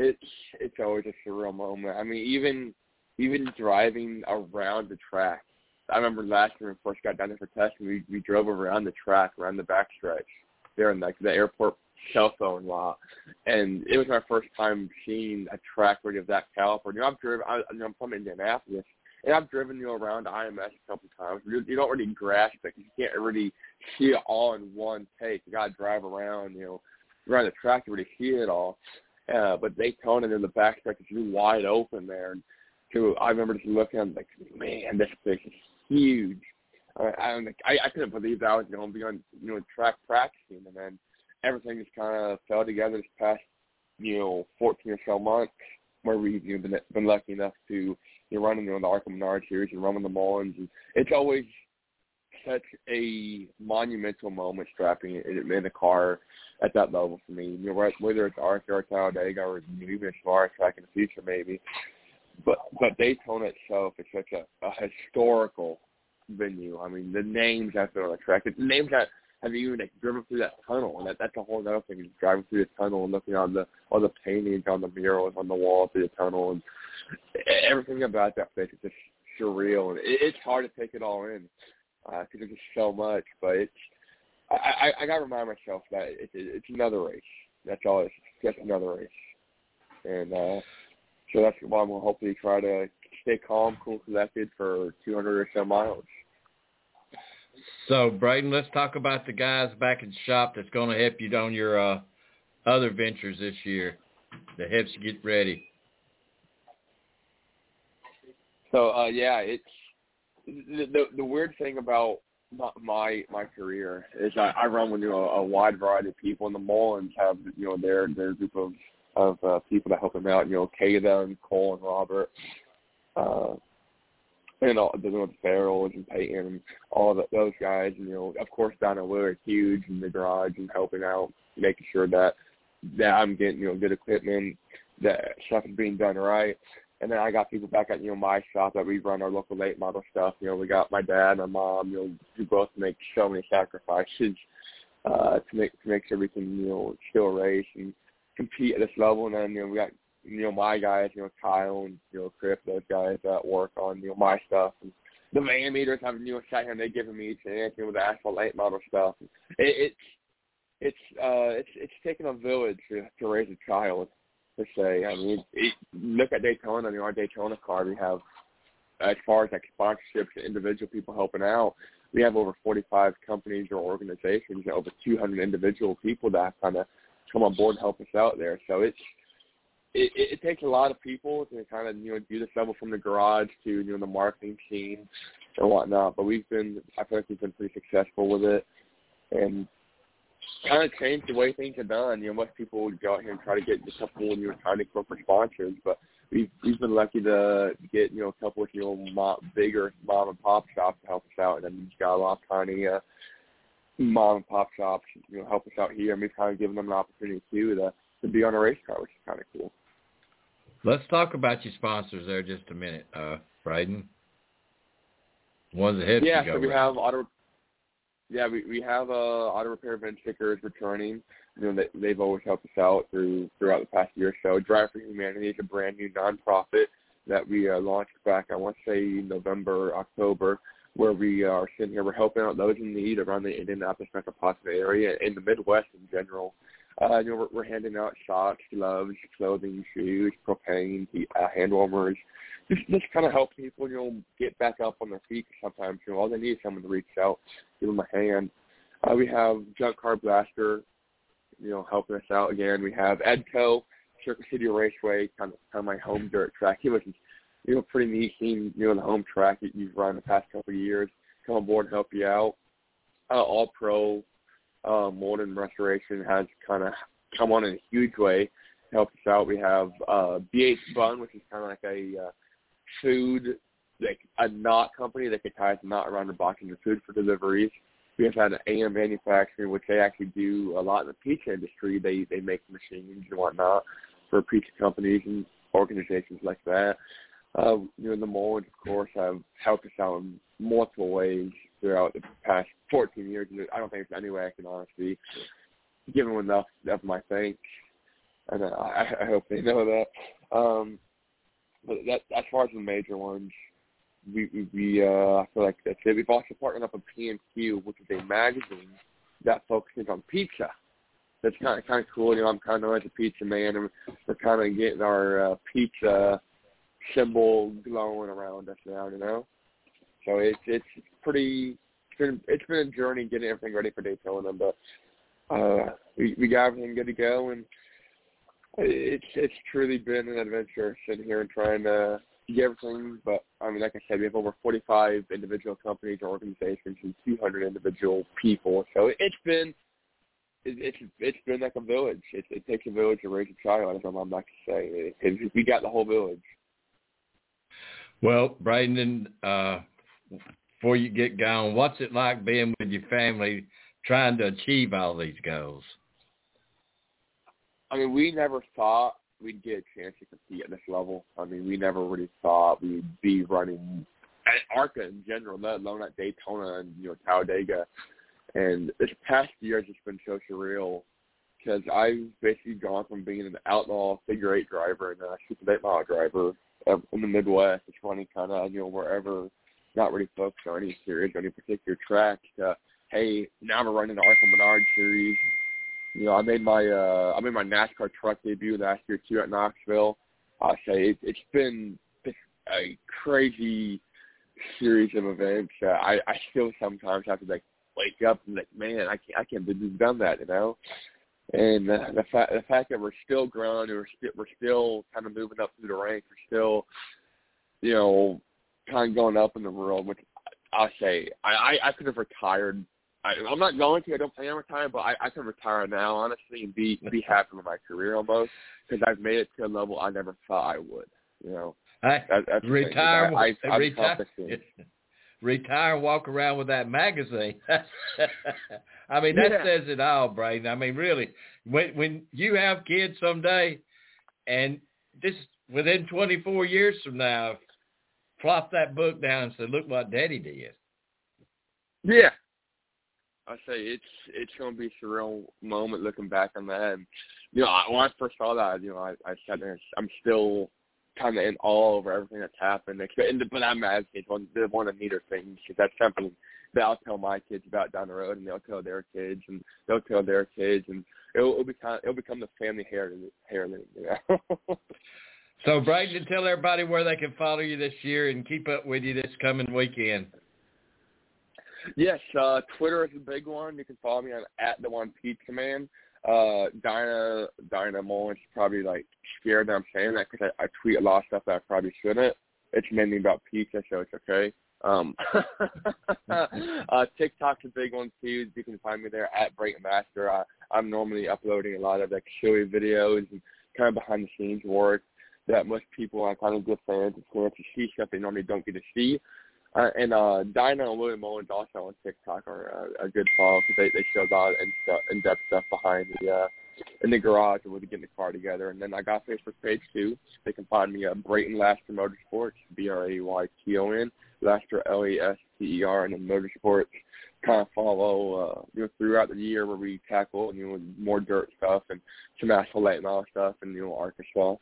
it's it's always a surreal moment. I mean, even even driving around the track. I remember last year when we first got down there for testing, we we drove around the track, around the backstretch, there in like the airport cell phone lot, and it was my first time seeing a track really of that caliber. You know, I've driven. I, you know, I'm from Indianapolis, and I've driven you know around IMS a couple times. You, you don't really grasp it. You can't really see it all in one take. You got to drive around, you know, around the track to really see it all. Uh, but Daytona in the back backstretch is wide open there. And to, I remember just looking at like, man, this place is huge. I, I, I, I couldn't believe that I was going to be on, you know, track practicing. And then everything just kind of fell together this past, you know, 14 or so months where we've you know, been, been lucky enough to you know, run in you know, the ARCA Menard series and run in the Mullins. And it's always such a monumental moment strapping in, in a car at that level for me. You know, whether it's ARCA or Talladega or even a Star track in the future maybe. But but Daytona itself is such a, a historical venue. I mean, the names have been on the track. The names that have even like driven through that tunnel, and that that's a whole other thing. Driving through the tunnel and looking on the all the paintings on the murals on the wall through the tunnel, and everything about that place is just surreal, and it, it's hard to take it all in because uh, there's just so much. But it's I, I, I got to remind myself that it, it, it's another race. That's all. It's just another race, and uh, so that's why I'm gonna hopefully try to stay calm, cool, collected for 200 or so miles. So, Brayton, let's talk about the guys back in shop that's going to help you on your uh, other ventures this year that helps you get ready. So, uh, yeah, it's the, the weird thing about my my career is I, I run with you know a wide variety of people, and the Mullins have you know their their group of of uh, people that help them out. You know, Kayla and Cole and Robert, uh, and all you know, Farrells and Peyton and all the, those guys. And, you know, of course, Don and Will huge in the garage and helping out, making sure that that I'm getting you know good equipment, that stuff is being done right. And then I got people back at, you know, my shop that we run our local late model stuff. You know, we got my dad, my mom, you know, who both make so many sacrifices uh to make to make sure we can, you know, still race and compete at this level and then, you know, we got you know, my guys, you know, Kyle and, you know, Chris, those guys that work on, you know, my stuff and the van meters have you know sat and they giving me a chance, you know, with the asphalt late model stuff. It, it's it's uh it's it's taken a village to to raise a child per se. I mean, look at Daytona. Mean, our Daytona card, we have, as far as like sponsorships and individual people helping out, we have over 45 companies or organizations, and over 200 individual people that kind of come on board and help us out there. So it's it, it takes a lot of people to kind of you know do this level from the garage to you know the marketing scene and whatnot. But we've been I feel like we've been pretty successful with it, and kind of changed the way things are done. You know, most people would go out here and try to get a couple you know tiny corporate sponsors, but we've we've been lucky to get you know a couple of you know mom, bigger mom and pop shops to help us out, and then we've got a lot of tiny uh, mom and pop shops you know help us out here, and we've kind of given them an opportunity too to to be on a race car, which is kind of cool. Let's talk about your sponsors there just a minute, uh, Brayton. Ones hit yeah, so we right. have auto yeah, we we have uh, auto repair event stickers returning. You know, they, they've always helped us out through throughout the past year or so. Drive for Humanity is a brand new nonprofit that we uh, launched back, I want to say November, October. where we are sitting here. We're helping out those in need around the Indianapolis metropolitan area and the Midwest in general. Uh, you know, we're, we're handing out socks, gloves, clothing, shoes, propane, uh, hand warmers. Just, just kind of help people, you know, get back up on their feet. Sometimes, you know, all they need is someone to reach out, give them a hand. Uh, we have Junk Car Blaster, you know, helping us out again. We have Edco, Circle City Raceway, kind of, kind of my home dirt track. It was, you know, pretty neat seeing, you know, the home track that you've run the past couple of years. Come on board and help you out. Uh, All Pro uh, Modern Restoration has kind of come on in a huge way to help us out. We have uh, BH Bun, which is kind of like a uh, food, like a knot company that can tie a knot around the box your food for deliveries. We have had an AM Manufacturing, which they actually do a lot in the pizza industry. They they make machines and whatnot for pizza companies and organizations like that. Uh, you know, the Mullins, of course, have helped us out in multiple ways throughout the past 14 years. I don't think there's any way I can honestly give them enough of my thanks, and I, I hope they know that. Um, but that, as far as the major ones, we we, we uh, I feel like that's it. We've also partnered up with PMQ, which is a magazine that focuses on pizza. That's kind of kind of cool. You know, I'm kind of as a pizza man, and we're kind of getting our uh, pizza symbol glowing around us now. You know, so it's it's pretty. It's been it's been a journey getting everything ready for Daytona, but uh, we we got everything good to go, and it's it's truly been an adventure sitting here and trying to get everything. But I mean, like I said, we have over 45 individual companies or organizations and 200 individual people. So it's been it's it's been like a village. It, it takes a village to raise a child, as my mom likes to say. It, we got the whole village. Well, Brayton, uh, before you get going, what's it like being with your family, trying to achieve all these goals? I mean, we never thought we'd get a chance to compete at this level. I mean, we never really thought we'd be running at ARCA in general, let alone at Daytona and you know Talladega. And this past year has just been so surreal because I've basically gone from being an outlaw figure eight driver and a super late model driver in the Midwest, just running kind of you know wherever, not really focused on any series or any particular track. To hey, now we're running the ARCA Menard series you know, I made my uh, I made my NASCAR truck debut last year too at Knoxville. I say it, it's been a crazy series of events. Uh, I I still sometimes have to like wake up and like, man, I can't I can't believe we've done that, you know. And uh, the fact the fact that we're still growing, we're still we're still kind of moving up through the ranks, we're still, you know, kind of going up in the world. Which I'll say I I, I could have retired I, I'm not going to. I don't plan on retiring, but I, I can retire now, honestly, and be be happy with my career almost because I've made it to a level I never thought I would. You know, I, that, that's retire. I, I, retire. retire and walk around with that magazine. I mean, that yeah. says it all, Brayton. I mean, really, when when you have kids someday, and this within 24 years from now, flop that book down and say, "Look what Daddy did." Yeah, I say it's it's to be a surreal moment looking back on that. And you know, I, when I first saw that, you know, I, I there. I'm still kind of in awe over everything that's happened. And but I'm as it's one the one of neater things because that's something that I'll tell my kids about down the road, and they'll tell their kids, and they'll tell their kids, and it'll, it'll become it'll become the family heritage. heritage you know? so, Brayton, tell everybody where they can follow you this year and keep up with you this coming weekend. Yes, uh, Twitter is a big one. You can follow me on at the one pizza man. Uh, Dinah Dinah Mullins probably like scared that I'm saying that because I, I tweet a lot of stuff that I probably shouldn't. It's mainly about pizza, so it's okay. Um, uh, TikTok's a big one too. You can find me there at Break Master. I, I'm normally uploading a lot of like showy videos and kind of behind the scenes work that most people are kind of good fans of to see stuff they normally don't get to see. Uh, and uh, Dinah and William Mullins also on TikTok are uh, a good follow because they, they show a lot of in, in depth stuff behind the uh, in the garage and when we get in the car together. And then I got Facebook page too. They can find me at Brayton Laster Motorsports, B R A Y T O N, Laster L A S T E R, and then Motorsports. Kind of follow uh, you know throughout the year where we tackle you know more dirt stuff and some asphalt all stuff and you know Arkansas.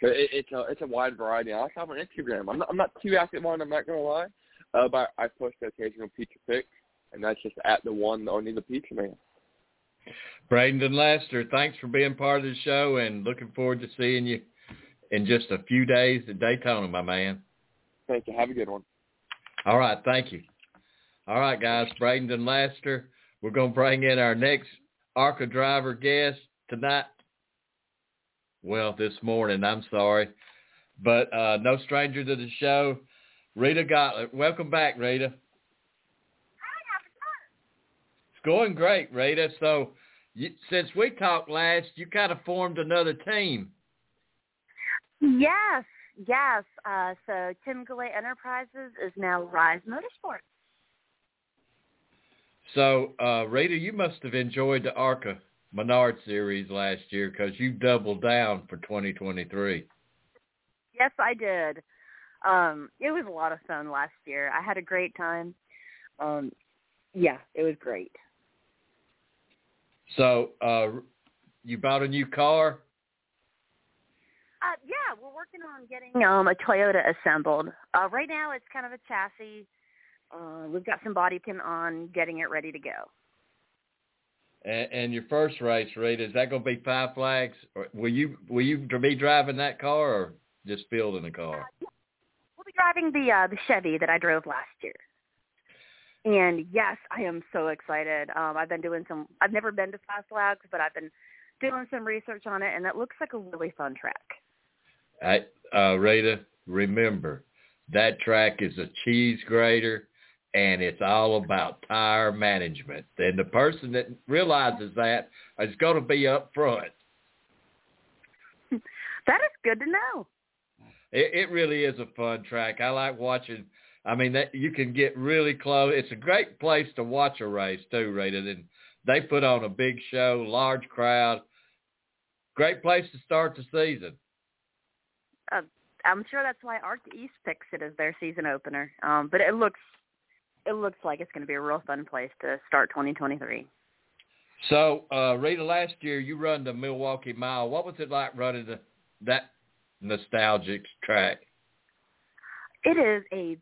So it, it's a it's a wide variety. I also have on Instagram. I'm not I'm not too active on. I'm not gonna lie Uh, but I post the occasional pizza pic, and that's just at the one, only the pizza man. Brayton Laster, thanks for being part of the show, and looking forward to seeing you in just a few days at Daytona, my man. Thank you. Have a good one. All right, thank you. All right, guys, Brayton Laster. We're going to bring in our next ARCA driver guest tonight. Well, this morning, I'm sorry. But uh, no stranger to the show, Rita Goulet. Welcome back, Rita. Hi, how to talk? It's going great, Rita. So you, since we talked last, you kind of formed another team. Yes, yes. Uh, so Tim Goulet Enterprises is now Rise Motorsports. So, uh, Rita, you must have enjoyed the ARCA Menard series last year because you doubled down for 2023. Yes, I did. Um, it was a lot of fun last year. I had a great time. Um, yeah, it was great. So, uh, you bought a new car? Uh, yeah, we're working on getting um, a Toyota assembled. Uh, right now, it's kind of a chassis. Uh, we've got some body pin on, getting it ready to go. And, and your first race, Rita, is that going to be Five Flags? Or will you will you be driving that car or just fielding the car? Uh, driving the uh, the Chevy that I drove last year. And yes, I am so excited. Um, I've been doing some. I've never been to Five Flags, but I've been doing some research on it, and it looks like a really fun track. I, uh, Rita, remember that track is a cheese grater and it's all about tire management. And the person that realizes that is going to be up front. that is good to know. It, it really is a fun track. I like watching. I mean, that you can get really close. It's a great place to watch a race too, Rita. And they put on a big show, large crowd. Great place to start the season. Uh, I'm sure that's why ARCA East picks it as their season opener. Um, but it looks it looks like it's going to be a real fun place to start 2023. So, uh, Rita, last year you run the Milwaukee Mile. What was it like running the, that nostalgic track? It is a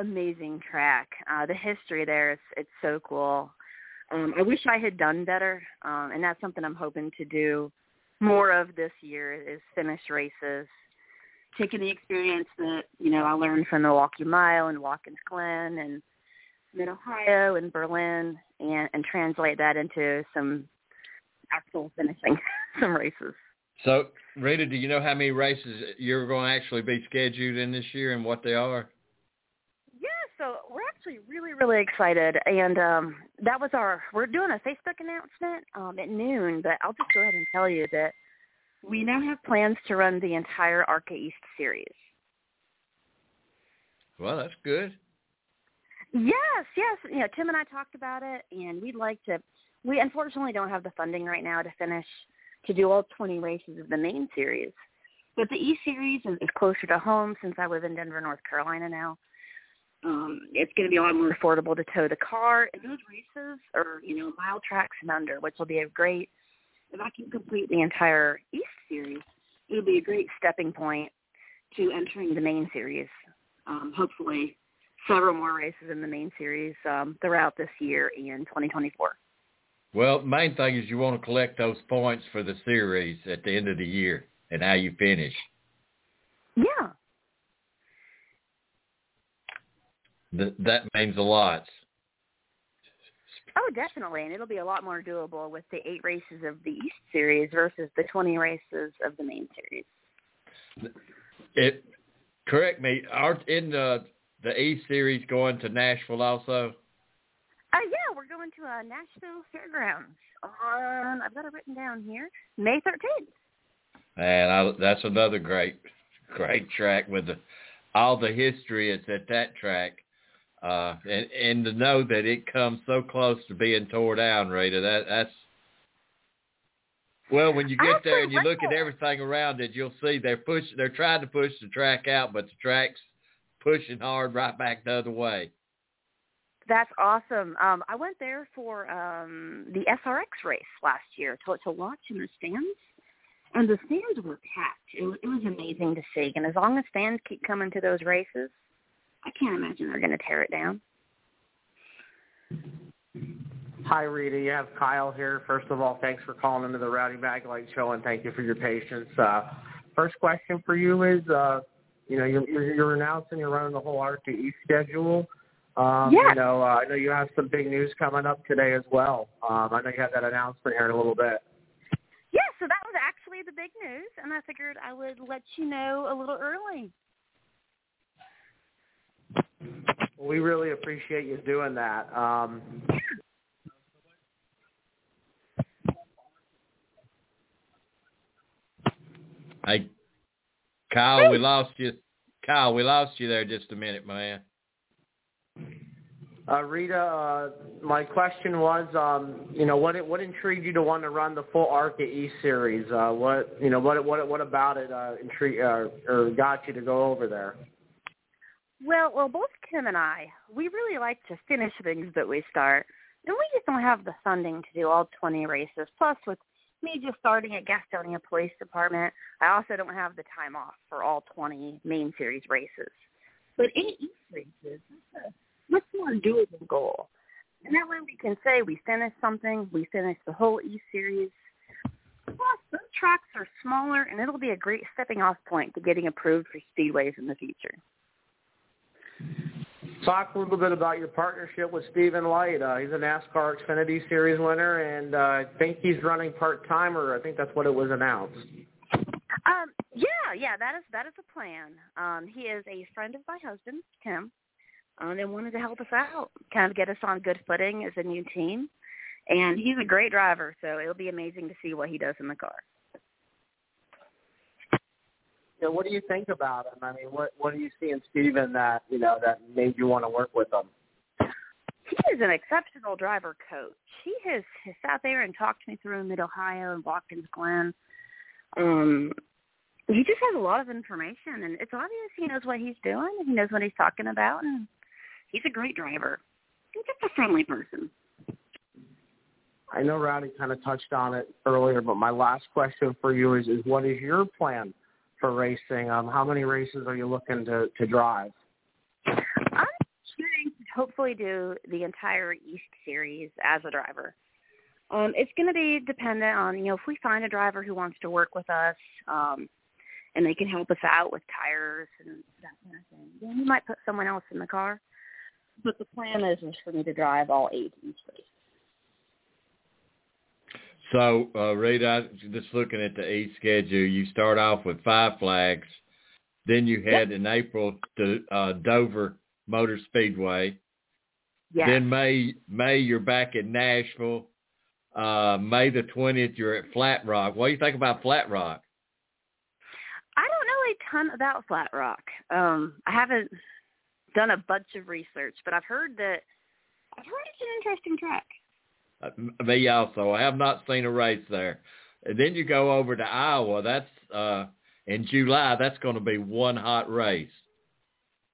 amazing track. Uh, the history there is it's so cool. Um, I wish I had done better, um, and that's something I'm hoping to do more of this year is finish races, taking the experience that you know I learned from the Milwaukee Mile and Watkins Glen and Mid Ohio and Berlin and and translate that into some actual finishing some races. So, Rita, do you know how many races you're going to actually be scheduled in this year and what they are? Yeah, so we're actually really really excited, and um, that was our. We're doing a Facebook announcement um, at noon, but I'll just go ahead and tell you that we now have plans to run the entire ARCA East series. Well, that's good. Yes, yes. You know, Tim and I talked about it, and we'd like to. We unfortunately don't have the funding right now to finish to do all 20 races of the main series. But the E series is, closer to home since I live in Denver, North Carolina now. Um, it's going to be a lot more affordable to tow the car, and those races are you know mile tracks and under, which will be a great. If I can complete the entire East series, it'll be a great stepping point to entering the main series. Um, hopefully several more races in the main series um, throughout this year and 2024. Well, main thing is you want to collect those points for the series at the end of the year and how you finish. Yeah. Th- that means a lot. Oh, definitely, and it'll be a lot more doable with the eight races of the East Series versus the 20 races of the main series. It correct me. Are in the the E series going to Nashville also? Uh, yeah, we're going to uh, Nashville Fairgrounds on, I've got it written down here, May 13th. And I, that's another great, great track with the, all the history it's at that track. Uh, and, and to know that it comes so close to being tore down, Rita, that, that's, well, when you get there and you look at everything around it, you'll see they're push, they're trying to push the track out, but the track's pushing hard right back the other way. That's awesome. Um, I went there for um, the SRX race last year to, to watch in the stands, and the stands were packed. It, it was amazing to see. And as long as fans keep coming to those races, I can't imagine they're going to tear it down. Hi, Rita. You have Kyle here. First of all, thanks for calling into the Rowdy Maglite Show, and thank you for your patience. Uh, first question for you is, uh, you know, you're, you're, announcing you're running the whole East schedule. Um, Yeah. You know, uh, I know you have some big news coming up today as well. Um, I know you have that announcement here in a little bit. Yeah, so that was actually the big news, and I figured I would let you know a little early. Well, we really appreciate you doing that. Um, Hey, Kyle, we lost you. Kyle, we lost you there just a minute, man. Uh, Rita, uh, my question was, um, you know, what what intrigued you to want to run the full ARCA East series? Uh, what you know, what what what about it uh, intrigued uh, or got you to go over there? Well, well, both Tim and I, we really like to finish things that we start, and we just don't have the funding to do all 20 races. Plus, with me just starting at Gastonia Police Department, I also don't have the time off for all 20 main series races. But eight East races, that's a much more doable goal. And that way we can say we finished something, we finished the whole E-Series. Plus, those tracks are smaller, and it'll be a great stepping off point to getting approved for speedways in the future. Talk a little bit about your partnership with Stephen Leicht. Uh, he's a NASCAR Xfinity Series winner, and uh, I think he's running part time, or I think that's what it was announced. Um, yeah, yeah, that is that is a plan. Um, he is a friend of my husband, Tim, um, and wanted to help us out, kind of get us on good footing as a new team. And he's a great driver, so it'll be amazing to see what he does in the car. You know, what do you think about him? I mean, what what do you see in Stephen that you know that made you want to work with him? He is an exceptional driver coach. He has, has sat there and talked me through Mid Ohio and Watkins Glen. Um, he just has a lot of information, and it's obvious he knows what he's doing. He knows what he's talking about, and he's a great driver. He's just a friendly person. I know Rowdy kind of touched on it earlier, but my last question for you is: is what is your plan for racing? Um, how many races are you looking to to drive? I'm shooting to hopefully do the entire East Series as a driver. Um, it's going to be dependent on you know if we find a driver who wants to work with us, um, and they can help us out with tires and that kind of thing. Then we might put someone else in the car. But the plan is, is for me to drive all eight East races. So, uh, Rita, just looking at the East schedule, you start off with Five Flags, then you head in April to uh, Dover Motor Speedway. Yeah. Then May, May you're back in Nashville. Uh, May the twentieth, you're at Flat Rock. What do you think about Flat Rock? I don't know a ton about Flat Rock. Um, I haven't done a bunch of research, but I've heard that I've heard it's an interesting track. Uh, me also. I have not seen a race there. And then you go over to Iowa. That's uh, in July. That's going to be one hot race.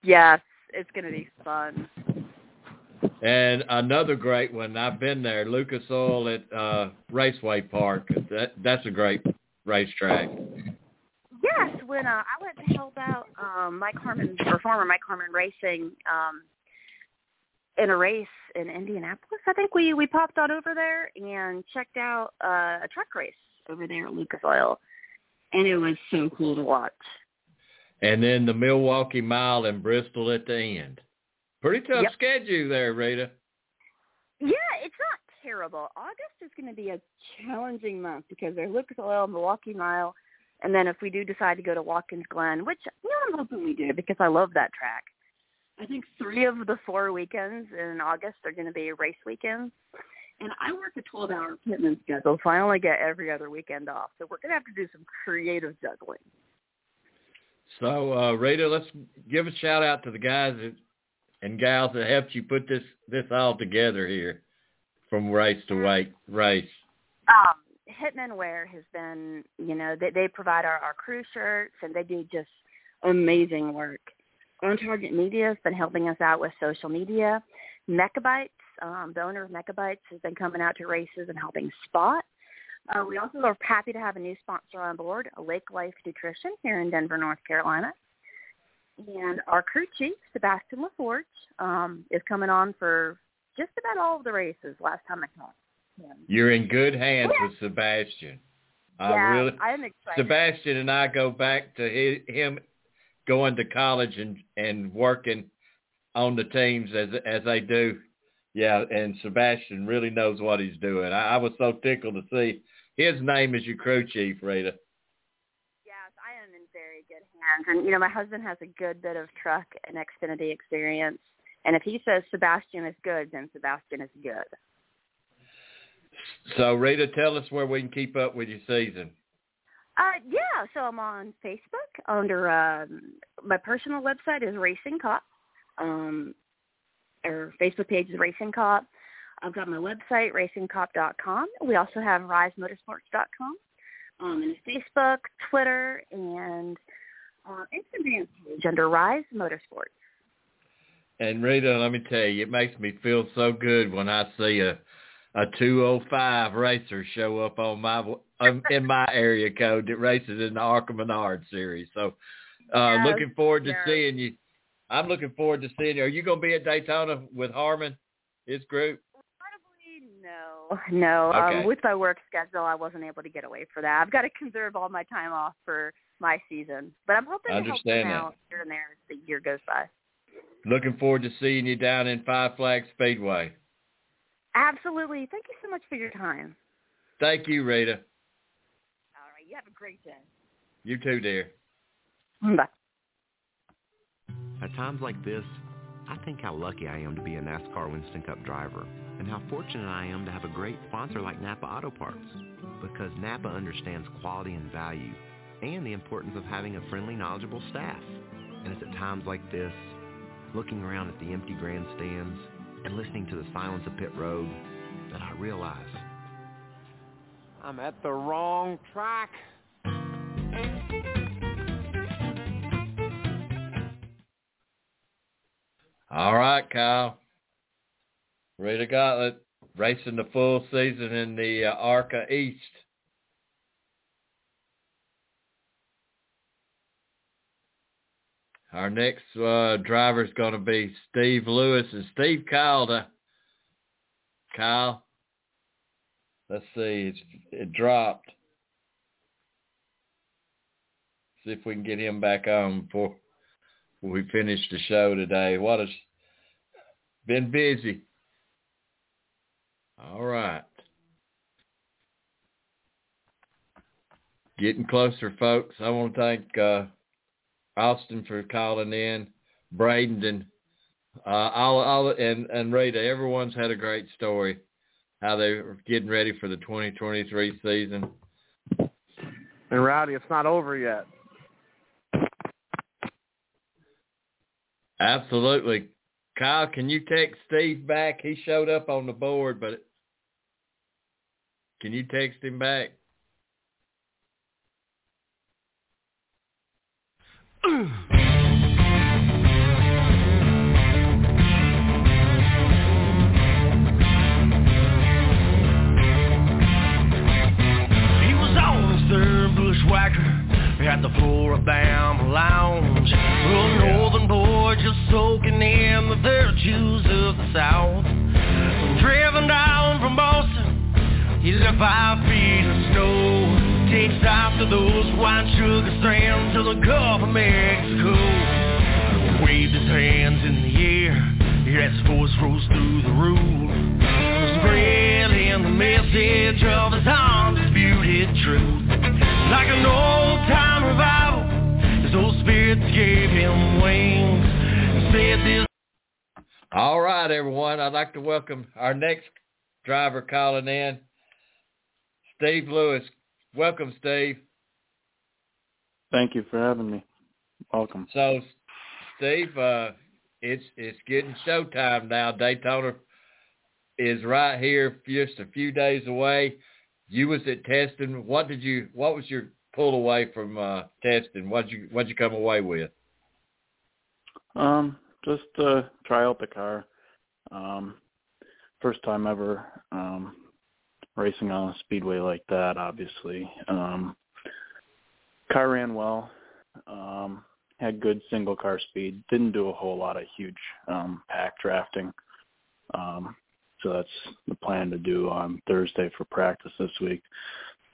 Yes, it's going to be fun. And another great one. I've been there, Lucas Oil at uh, Raceway Park. That that's a great racetrack. When uh, I went to help out um, Mike Harmon, or former Mike Harmon Racing, um, in a race in Indianapolis, I think we we popped on over there and checked out uh, a truck race over there at Lucas Oil, and it was so cool to watch. And then the Milwaukee Mile in Bristol at the end. Pretty tough Yep. schedule there, Rita. Yeah, it's not terrible. August is going to be a challenging month because there's Lucas Oil, Milwaukee Mile, and then if we do decide to go to Watkins Glen, which you know, I'm hoping we do because I love that track. I think three of the four weekends in August are going to be race weekends. And I work a 12-hour pitman schedule, so I only get every other weekend off. So we're going to have to do some creative juggling. So, uh, Rita, let's give a shout out to the guys that, and gals that helped you put this this all together here, from race to wait race. um, Hitman Wear has been, you know, they, they provide our, our crew shirts and they do just amazing work. On Target Media has been helping us out with social media. Mechabytes, um, the owner of Mechabytes, has been coming out to races and helping spot. Uh, we also are happy to have a new sponsor on board, Lake Life Nutrition here in Denver, North Carolina. And our crew chief, Sebastian LaForge, um, is coming on for just about all of the races last time I talked. Yeah. You're in good hands with Sebastian. I yeah, really, I'm excited. Sebastian and I go back to his, him going to college and and working on the teams as as they do. Yeah, and Sebastian really knows what he's doing. I, I was so tickled to see his name as your crew chief, Rita. Yes, I am in very good hands, and you know my husband has a good bit of truck and Xfinity experience, and if he says Sebastian is good, then Sebastian is good. So Rita, tell us where we can keep up with your season. Uh, yeah, so I'm on Facebook under um, my personal website is Racing Cop, um, or Facebook page is Racing Cop. I've got my website racingcop.com. We also have risemotorsports.com, um, and Facebook, Twitter, and uh, Instagram page under Rise Motorsports. And Rita, let me tell you, it makes me feel so good when I see a a 205 racer show up on my um, in my area code that races in the ARCA Menard series. So, uh, Yes, looking forward to yes. seeing you. I'm looking forward to seeing you. Are you going to be at Daytona with Harmon, his group? No, no. Okay. Um, with my work schedule, I wasn't able to get away for that. I've got to conserve all my time off for my season, but I'm hoping I to help them that. out here and there as the year goes by. Looking forward to seeing you down in Five Flags Speedway. Absolutely. Thank you so much for your time. Thank you, Rita. All right. You have a great day. You too, dear. Bye. At times like this, I think how lucky I am to be a NASCAR Winston Cup driver and how fortunate I am to have a great sponsor like Napa Auto Parts because Napa understands quality and value and the importance of having a friendly, knowledgeable staff. And it's at times like this, looking around at the empty grandstands and listening to the silence of pit road, that I realize I'm at the wrong track. All right, Kyle. Rita Goulet racing the full season in the uh, ARCA East. Our next uh, driver is going to be Steve Lewis and Steve Calda. Kyle, let's see, it dropped. See if we can get him back on before we finish the show today. What has been busy. All right. Getting closer, folks. I want to thank uh, Austin for calling in, Brayton, and uh, all, all, and and Rita. Everyone's had a great story how they're getting ready for the 2023 season. And Rowdy, it's not over yet. Absolutely. Kyle, can you text Steve back? He showed up on the board, but can you text him back? At the Floribama Lounge. A northern boy just soaking in the virtues of the South. Driven down from Boston, he left five feet of snow. Takes off to those white sugar strands to the Gulf of Mexico. Waved his hands in the air his voice rose through the roof. Spreading the message of his undisputed truth. Like an old time revival, his old spirits gave him wings. Said this All right, everyone. I'd like to welcome our next driver calling in, Steve Lewis. Welcome, Steve. Thank you for having me. Welcome. So, Steve, uh, it's it's getting showtime now. Daytona is right here, just a few days away. You was at testing. What did you? What was your pull away from uh, testing? What you what you come away with? Um, just uh try out the car. Um first time ever um racing on a speedway like that, obviously. Um car ran well. Um had good single car speed. Didn't do a whole lot of huge um, pack drafting. Um, so that's the plan to do on Thursday for practice this week.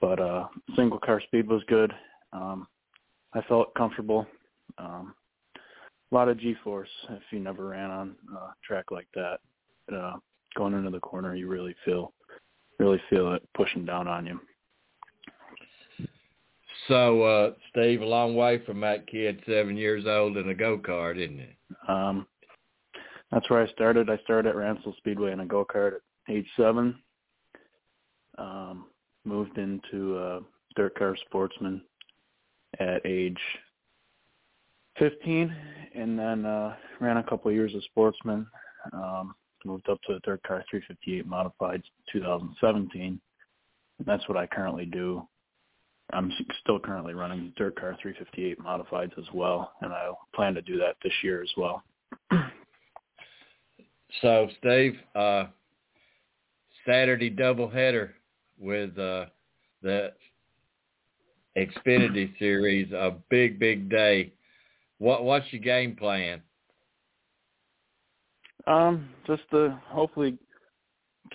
But uh, single car speed was good. Um, I felt comfortable. Um, a lot of G-force if you never ran on a track like that. Uh, going into the corner, you really feel really feel it pushing down on you. So, uh, Steve, a long way from that kid, seven years old in a go kart, isn't it? Um, that's where I started. I started at Ransomville Speedway in a go kart at age seven. Um, moved into uh, dirt car sportsman at age 15, and then uh, ran a couple of years of sportsman. Um, moved up to the dirt car 358 modified 2017. And that's what I currently do I'm still currently running dirt car 358 modifieds as well, and I plan to do that this year as well. so, Steve, uh, Saturday doubleheader with uh, the Xfinity Series, a big, big day. What What's your game plan? Um, just to hopefully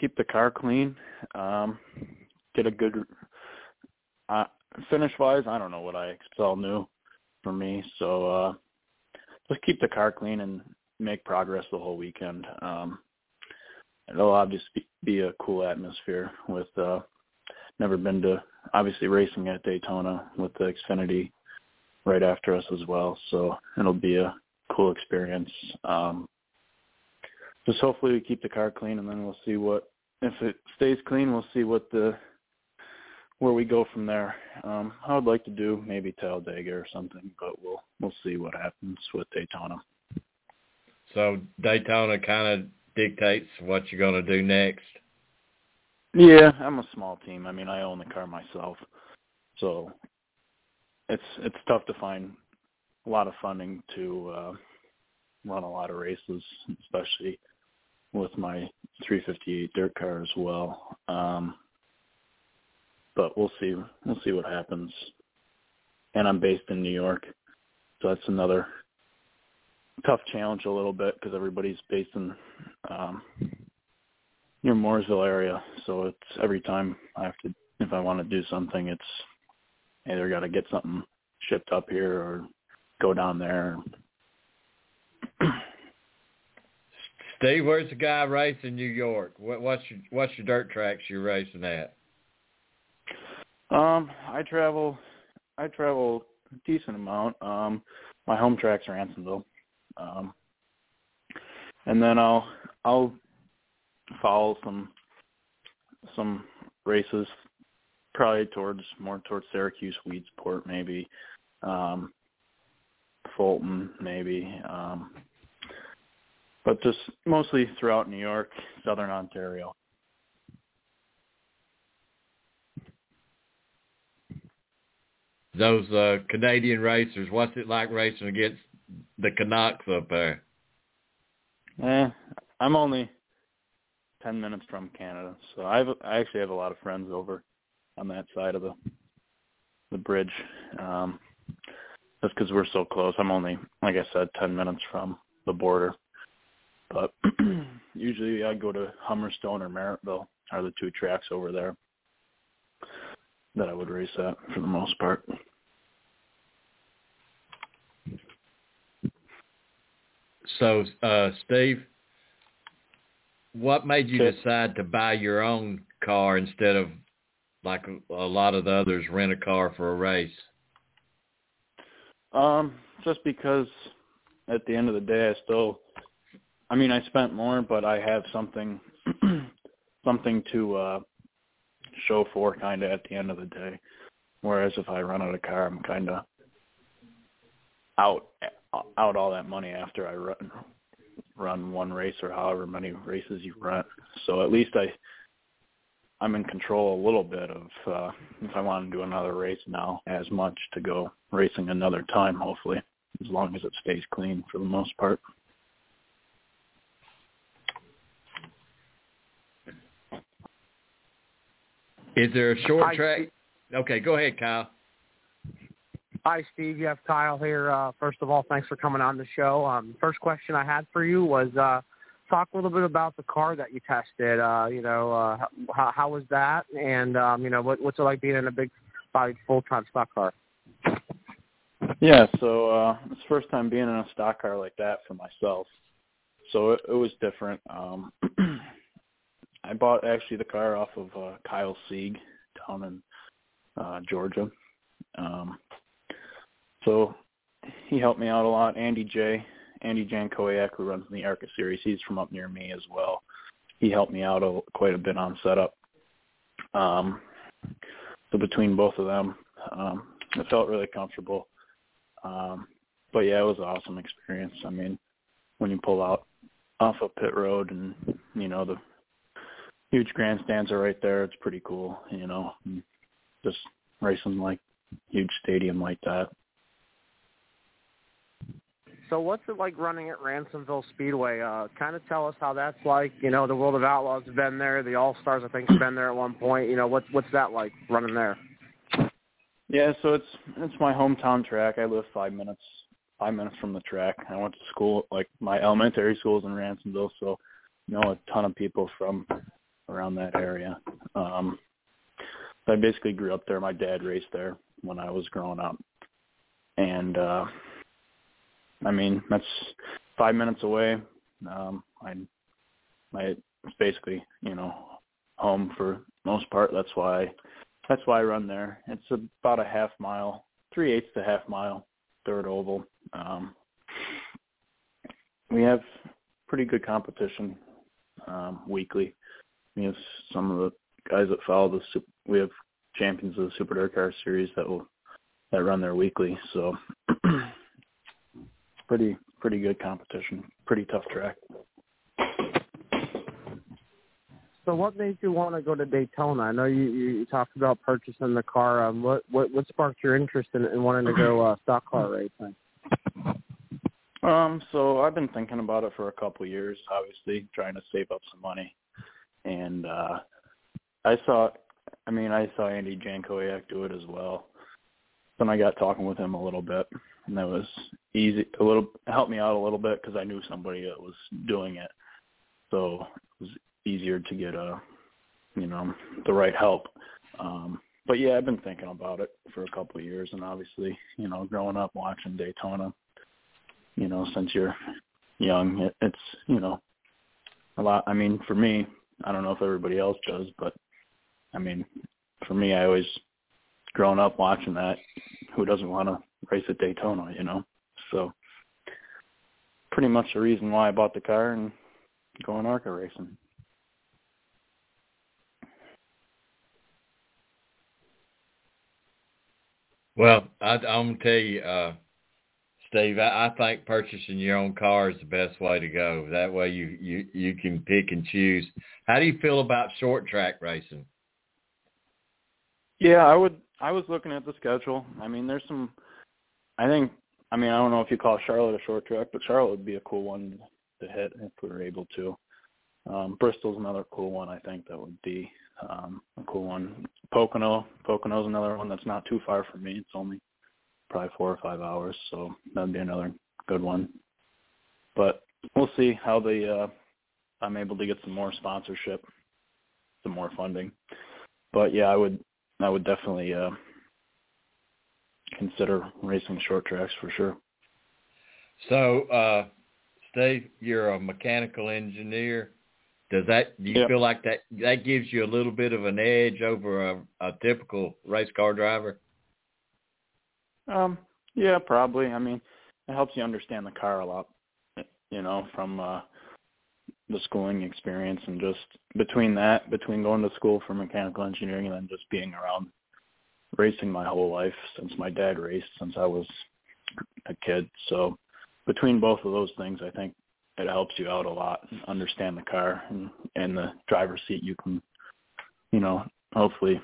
keep the car clean, um, get a good. Uh, finish wise, I don't know what I expect all new for me. So uh just keep the car clean and make progress the whole weekend. Um it'll obviously be a cool atmosphere with uh never been to obviously racing at Daytona with the Xfinity right after us as well. So it'll be a cool experience. Um just hopefully we keep the car clean and then we'll see what if it stays clean we'll see what the where we go from there. Um, I would like to do maybe Talladega or something, but we'll we'll see what happens with Daytona. So Daytona kind of dictates what you're going to do next. Yeah, I'm a small team. I mean, I own the car myself, so it's it's tough to find a lot of funding to uh, run a lot of races, especially with my 358 dirt car as well. Um, but we'll see. We'll see what happens. And I'm based in New York, so that's another tough challenge a little bit because everybody's based in um, near Mooresville area. So it's every time I have to, if I want to do something, it's either got to get something shipped up here or go down there. Steve, where's the guy racing New York? What, what's your what's your dirt tracks you're racing at? Um, I travel, I travel a decent amount. Um, my home track's Ransomville. Um, and then I'll, I'll follow some, some races probably towards more towards Syracuse, Weedsport, maybe, um, Fulton, maybe, um, but just mostly throughout New York, Southern Ontario. those uh, Canadian racers. What's it like racing against the Canucks up there? Eh, I'm only ten minutes from Canada, so I've I actually have a lot of friends over on that side of the the bridge. Um, just because we're so close. I'm only, like I said, ten minutes from the border. But usually I go to Humberstone or Merrittville are the two tracks over there that I would race at for the most part. So, uh, Steve, what made you decide to buy your own car instead of like a, a lot of the others rent a car for a race? Um, just because at the end of the day, I still, I mean, I spent more, but I have something, something to uh show for kind of at the end of the day. Whereas if I run out of car, I'm kind of out out all that money after I run run one race or however many races you run. So at least I I'm in control a little bit of uh if I want to do another race now as much to go racing another time hopefully as long as it stays clean for the most part. Is there a short track? Okay, go ahead, Kyle. Hi, Steve. You have Kyle here. Uh, first of all, thanks for coming on the show. Um, first question I had for you was uh, talk a little bit about the car that you tested. Uh, you know, uh, how, how was that? And, um, you know, what, what's it like being in a big bodied full-time stock car? Yeah, so uh, it's first time being in a stock car like that for myself. So it, it was different. Um, I bought actually the car off of uh, Kyle Sieg down in uh, Georgia. Um, so he helped me out a lot. Andy J, Andy Jankowiak, who runs the ARCA series, he's from up near me as well. He helped me out a, quite a bit on setup. Um, so between both of them, um, it felt really comfortable. Um, but yeah, it was an awesome experience. I mean, when you pull out off of pit road and you know the huge grandstands are right there, it's pretty cool. You know, just racing like huge stadium like that. So what's it like running at Ransomville Speedway? Uh, kind of tell us how that's like. You know, the World of Outlaws have been there. The All Stars, I think, have been there at one point. You know, what's what's that like running there? Yeah, so it's it's my hometown track. I live five minutes five minutes from the track. I went to school like my elementary school's in Ransomville, so you know a ton of people from around that area. Um I basically grew up there. My dad raced there when I was growing up. And uh I mean, that's five minutes away. Um, I, it's basically, you know, home for most part. That's why, that's why I run there. It's about a half mile, three eighths to half mile, third oval. Um, we have pretty good competition um, weekly. We have some of the guys that follow the. We have champions of the Super Dirt Car Series that will that run there weekly. So pretty pretty good competition. Pretty tough track. So, what made you want to go to Daytona? I know you you talked about purchasing the car. Um, what what what sparked your interest in, in wanting to go uh, stock car racing? Um, so I've been thinking about it for a couple of years. Obviously, trying to save up some money, and uh I saw. I mean, I saw Andy Jankowiak do it as well. Then I got talking with him a little bit, and that was easy. A little helped me out a little bit because I knew somebody that was doing it, so it was easier to get a, you know, the right help. Um, but yeah, I've been thinking about it for a couple of years, and obviously, you know, growing up watching Daytona, you know, since you're young, it, it's you know, a lot. I mean, for me, I don't know if everybody else does, but I mean, for me, I always growing up watching that, who doesn't want to race at Daytona, you know? So pretty much the reason why I bought the car and going ARCA racing. Well, I, I'm gonna tell you, uh, Steve. I, I think purchasing your own car is the best way to go. That way, you you you can pick and choose. How do you feel about short track racing? Yeah, I would I was looking at the schedule. I mean, there's some. I think. I mean, I don't know if you call Charlotte a short track, but Charlotte would be a cool one to hit if we were able to. Um, Bristol's another cool one. I think that would be um, a cool one. Pocono, Pocono's another one that's not too far from me. It's only probably four or five hours, so that'd be another good one. But we'll see how the uh, I'm able to get some more sponsorship, some more funding. But yeah, I would I would definitely uh, consider racing short tracks for sure. So, uh, Steve, you're a mechanical engineer. Does that do you yep. feel like that that gives you a little bit of an edge over a, a typical race car driver? Um, yeah, probably. I mean, it helps you understand the car a lot, you know, from uh the schooling experience and just between that, between going to school for mechanical engineering and then just being around racing my whole life since my dad raced since I was a kid. So between both of those things, I think it helps you out a lot. And understand the car and, and the driver's seat. You can, you know, hopefully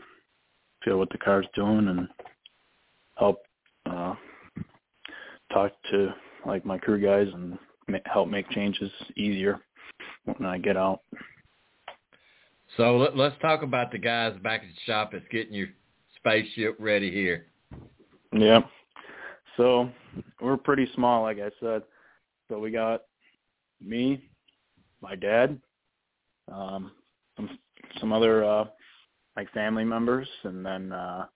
feel what the car's doing and help uh, talk to like my crew guys and help make changes easier when I get out. So let, let's talk about the guys back at the shop that's getting your spaceship ready here. Yeah. So we're pretty small, like I said. So we got me, my dad, um, some some other uh, like family members, and then uh,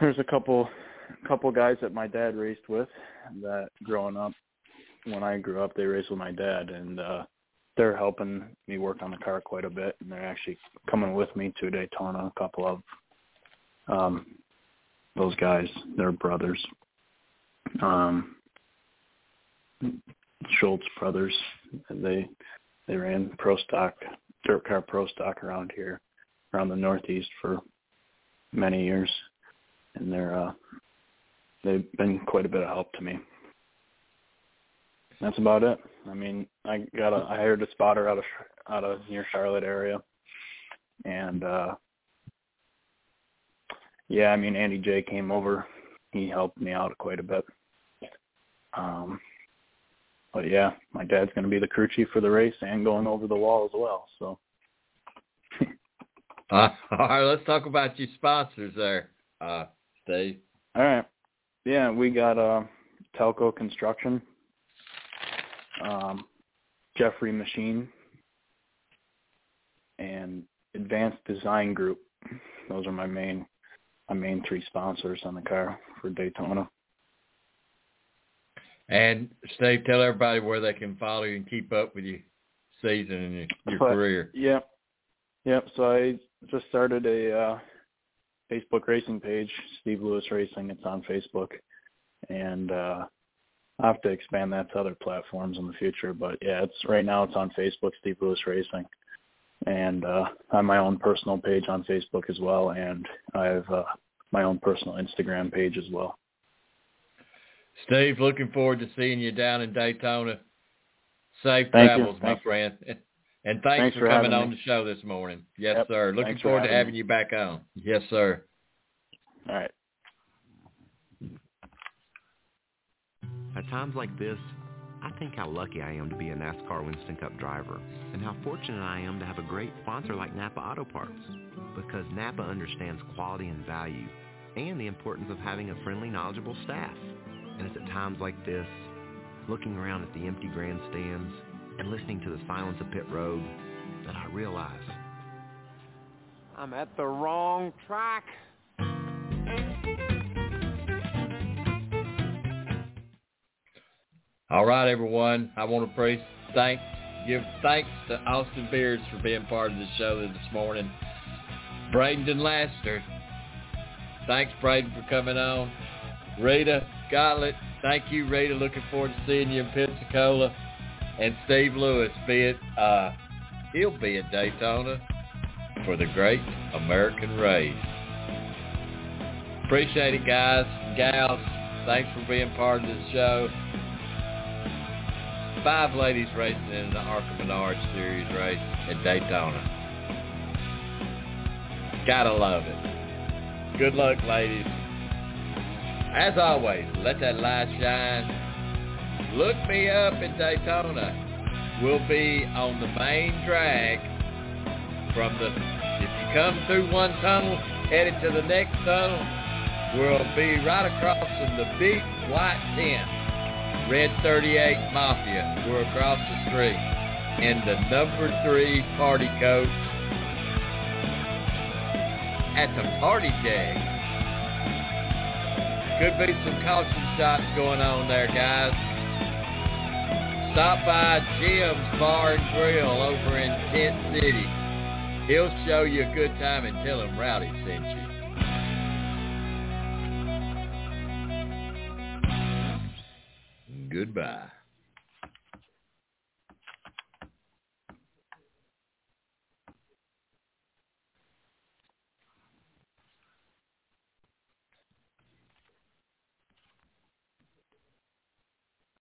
there's a couple couple guys that my dad raced with that growing up when I grew up they raced with my dad and uh they're helping me work on the car quite a bit and they're actually coming with me to Daytona a couple of um those guys they're brothers. Um Schultz brothers they they ran pro stock dirt car pro stock around here around the northeast for many years and they're uh they've been quite a bit of help to me. That's about it. I mean, I got a I hired a spotter out of out of near Charlotte area, and uh yeah, I mean Andy J came over. He helped me out quite a bit. Um but yeah, my dad's going to be the crew chief for the race and going over the wall as well. So. uh, all right, let's talk about your sponsors there, uh, All right. Yeah, we got uh, Telco Construction, um, Jeffrey Machine, and Advanced Design Group. Those are my main my main three sponsors on the car for Daytona. And Steve, tell everybody where they can follow you and keep up with your season and your, your but, career. Yep. Yep. So I just started a uh, Facebook racing page, Steve Lewis Racing. It's on Facebook, and uh, I have to expand that to other platforms in the future. But yeah, it's right now it's on Facebook, Steve Lewis Racing, and uh, I have my own personal page on Facebook as well, and I have uh, my own personal Instagram page as well. Steve, looking forward to seeing you down in Daytona. Safe Thank travels, you. my friend. And thanks, Thanks for, for coming on me. the show this morning. Yes, Yep. sir. Looking Thanks for forward to having having me. you back on. Yes, sir. All right. At times like this, I think how lucky I am to be a NASCAR Winston Cup driver and how fortunate I am to have a great sponsor like Napa Auto Parts because Napa understands quality and value and the importance of having a friendly, knowledgeable staff. And it's at times like this, looking around at the empty grandstands and listening to the silence of pit road, that I realize I'm at the wrong track. All right, everyone. I want to praise, thank, give thanks to Austin Beers for being part of the show this morning. Brayton Laster, thanks, Brayton, for coming on. Rita Goulet, thank you, Rita. Looking forward to seeing you in Pensacola. And Steve Lewis, be it, uh, he'll be at Daytona for the Great American Race. Appreciate it, guys gals. Thanks for being part of this show. Five ladies racing in the ARCA Menard Series race at Daytona. Gotta love it. Good luck, ladies. As always, let that light shine. Look me up in Daytona. We'll be on the main drag from the, if you come through one tunnel, headed to the next tunnel, we'll be right across from the big white tent. Red 38 Mafia. We're across the street in the number three party coach at the party deck. Could be some caution shots going on there, guys. Stop by Jim's Bar and Grill over in Tent City. He'll show you a good time and tell him Rowdy sent you. Goodbye.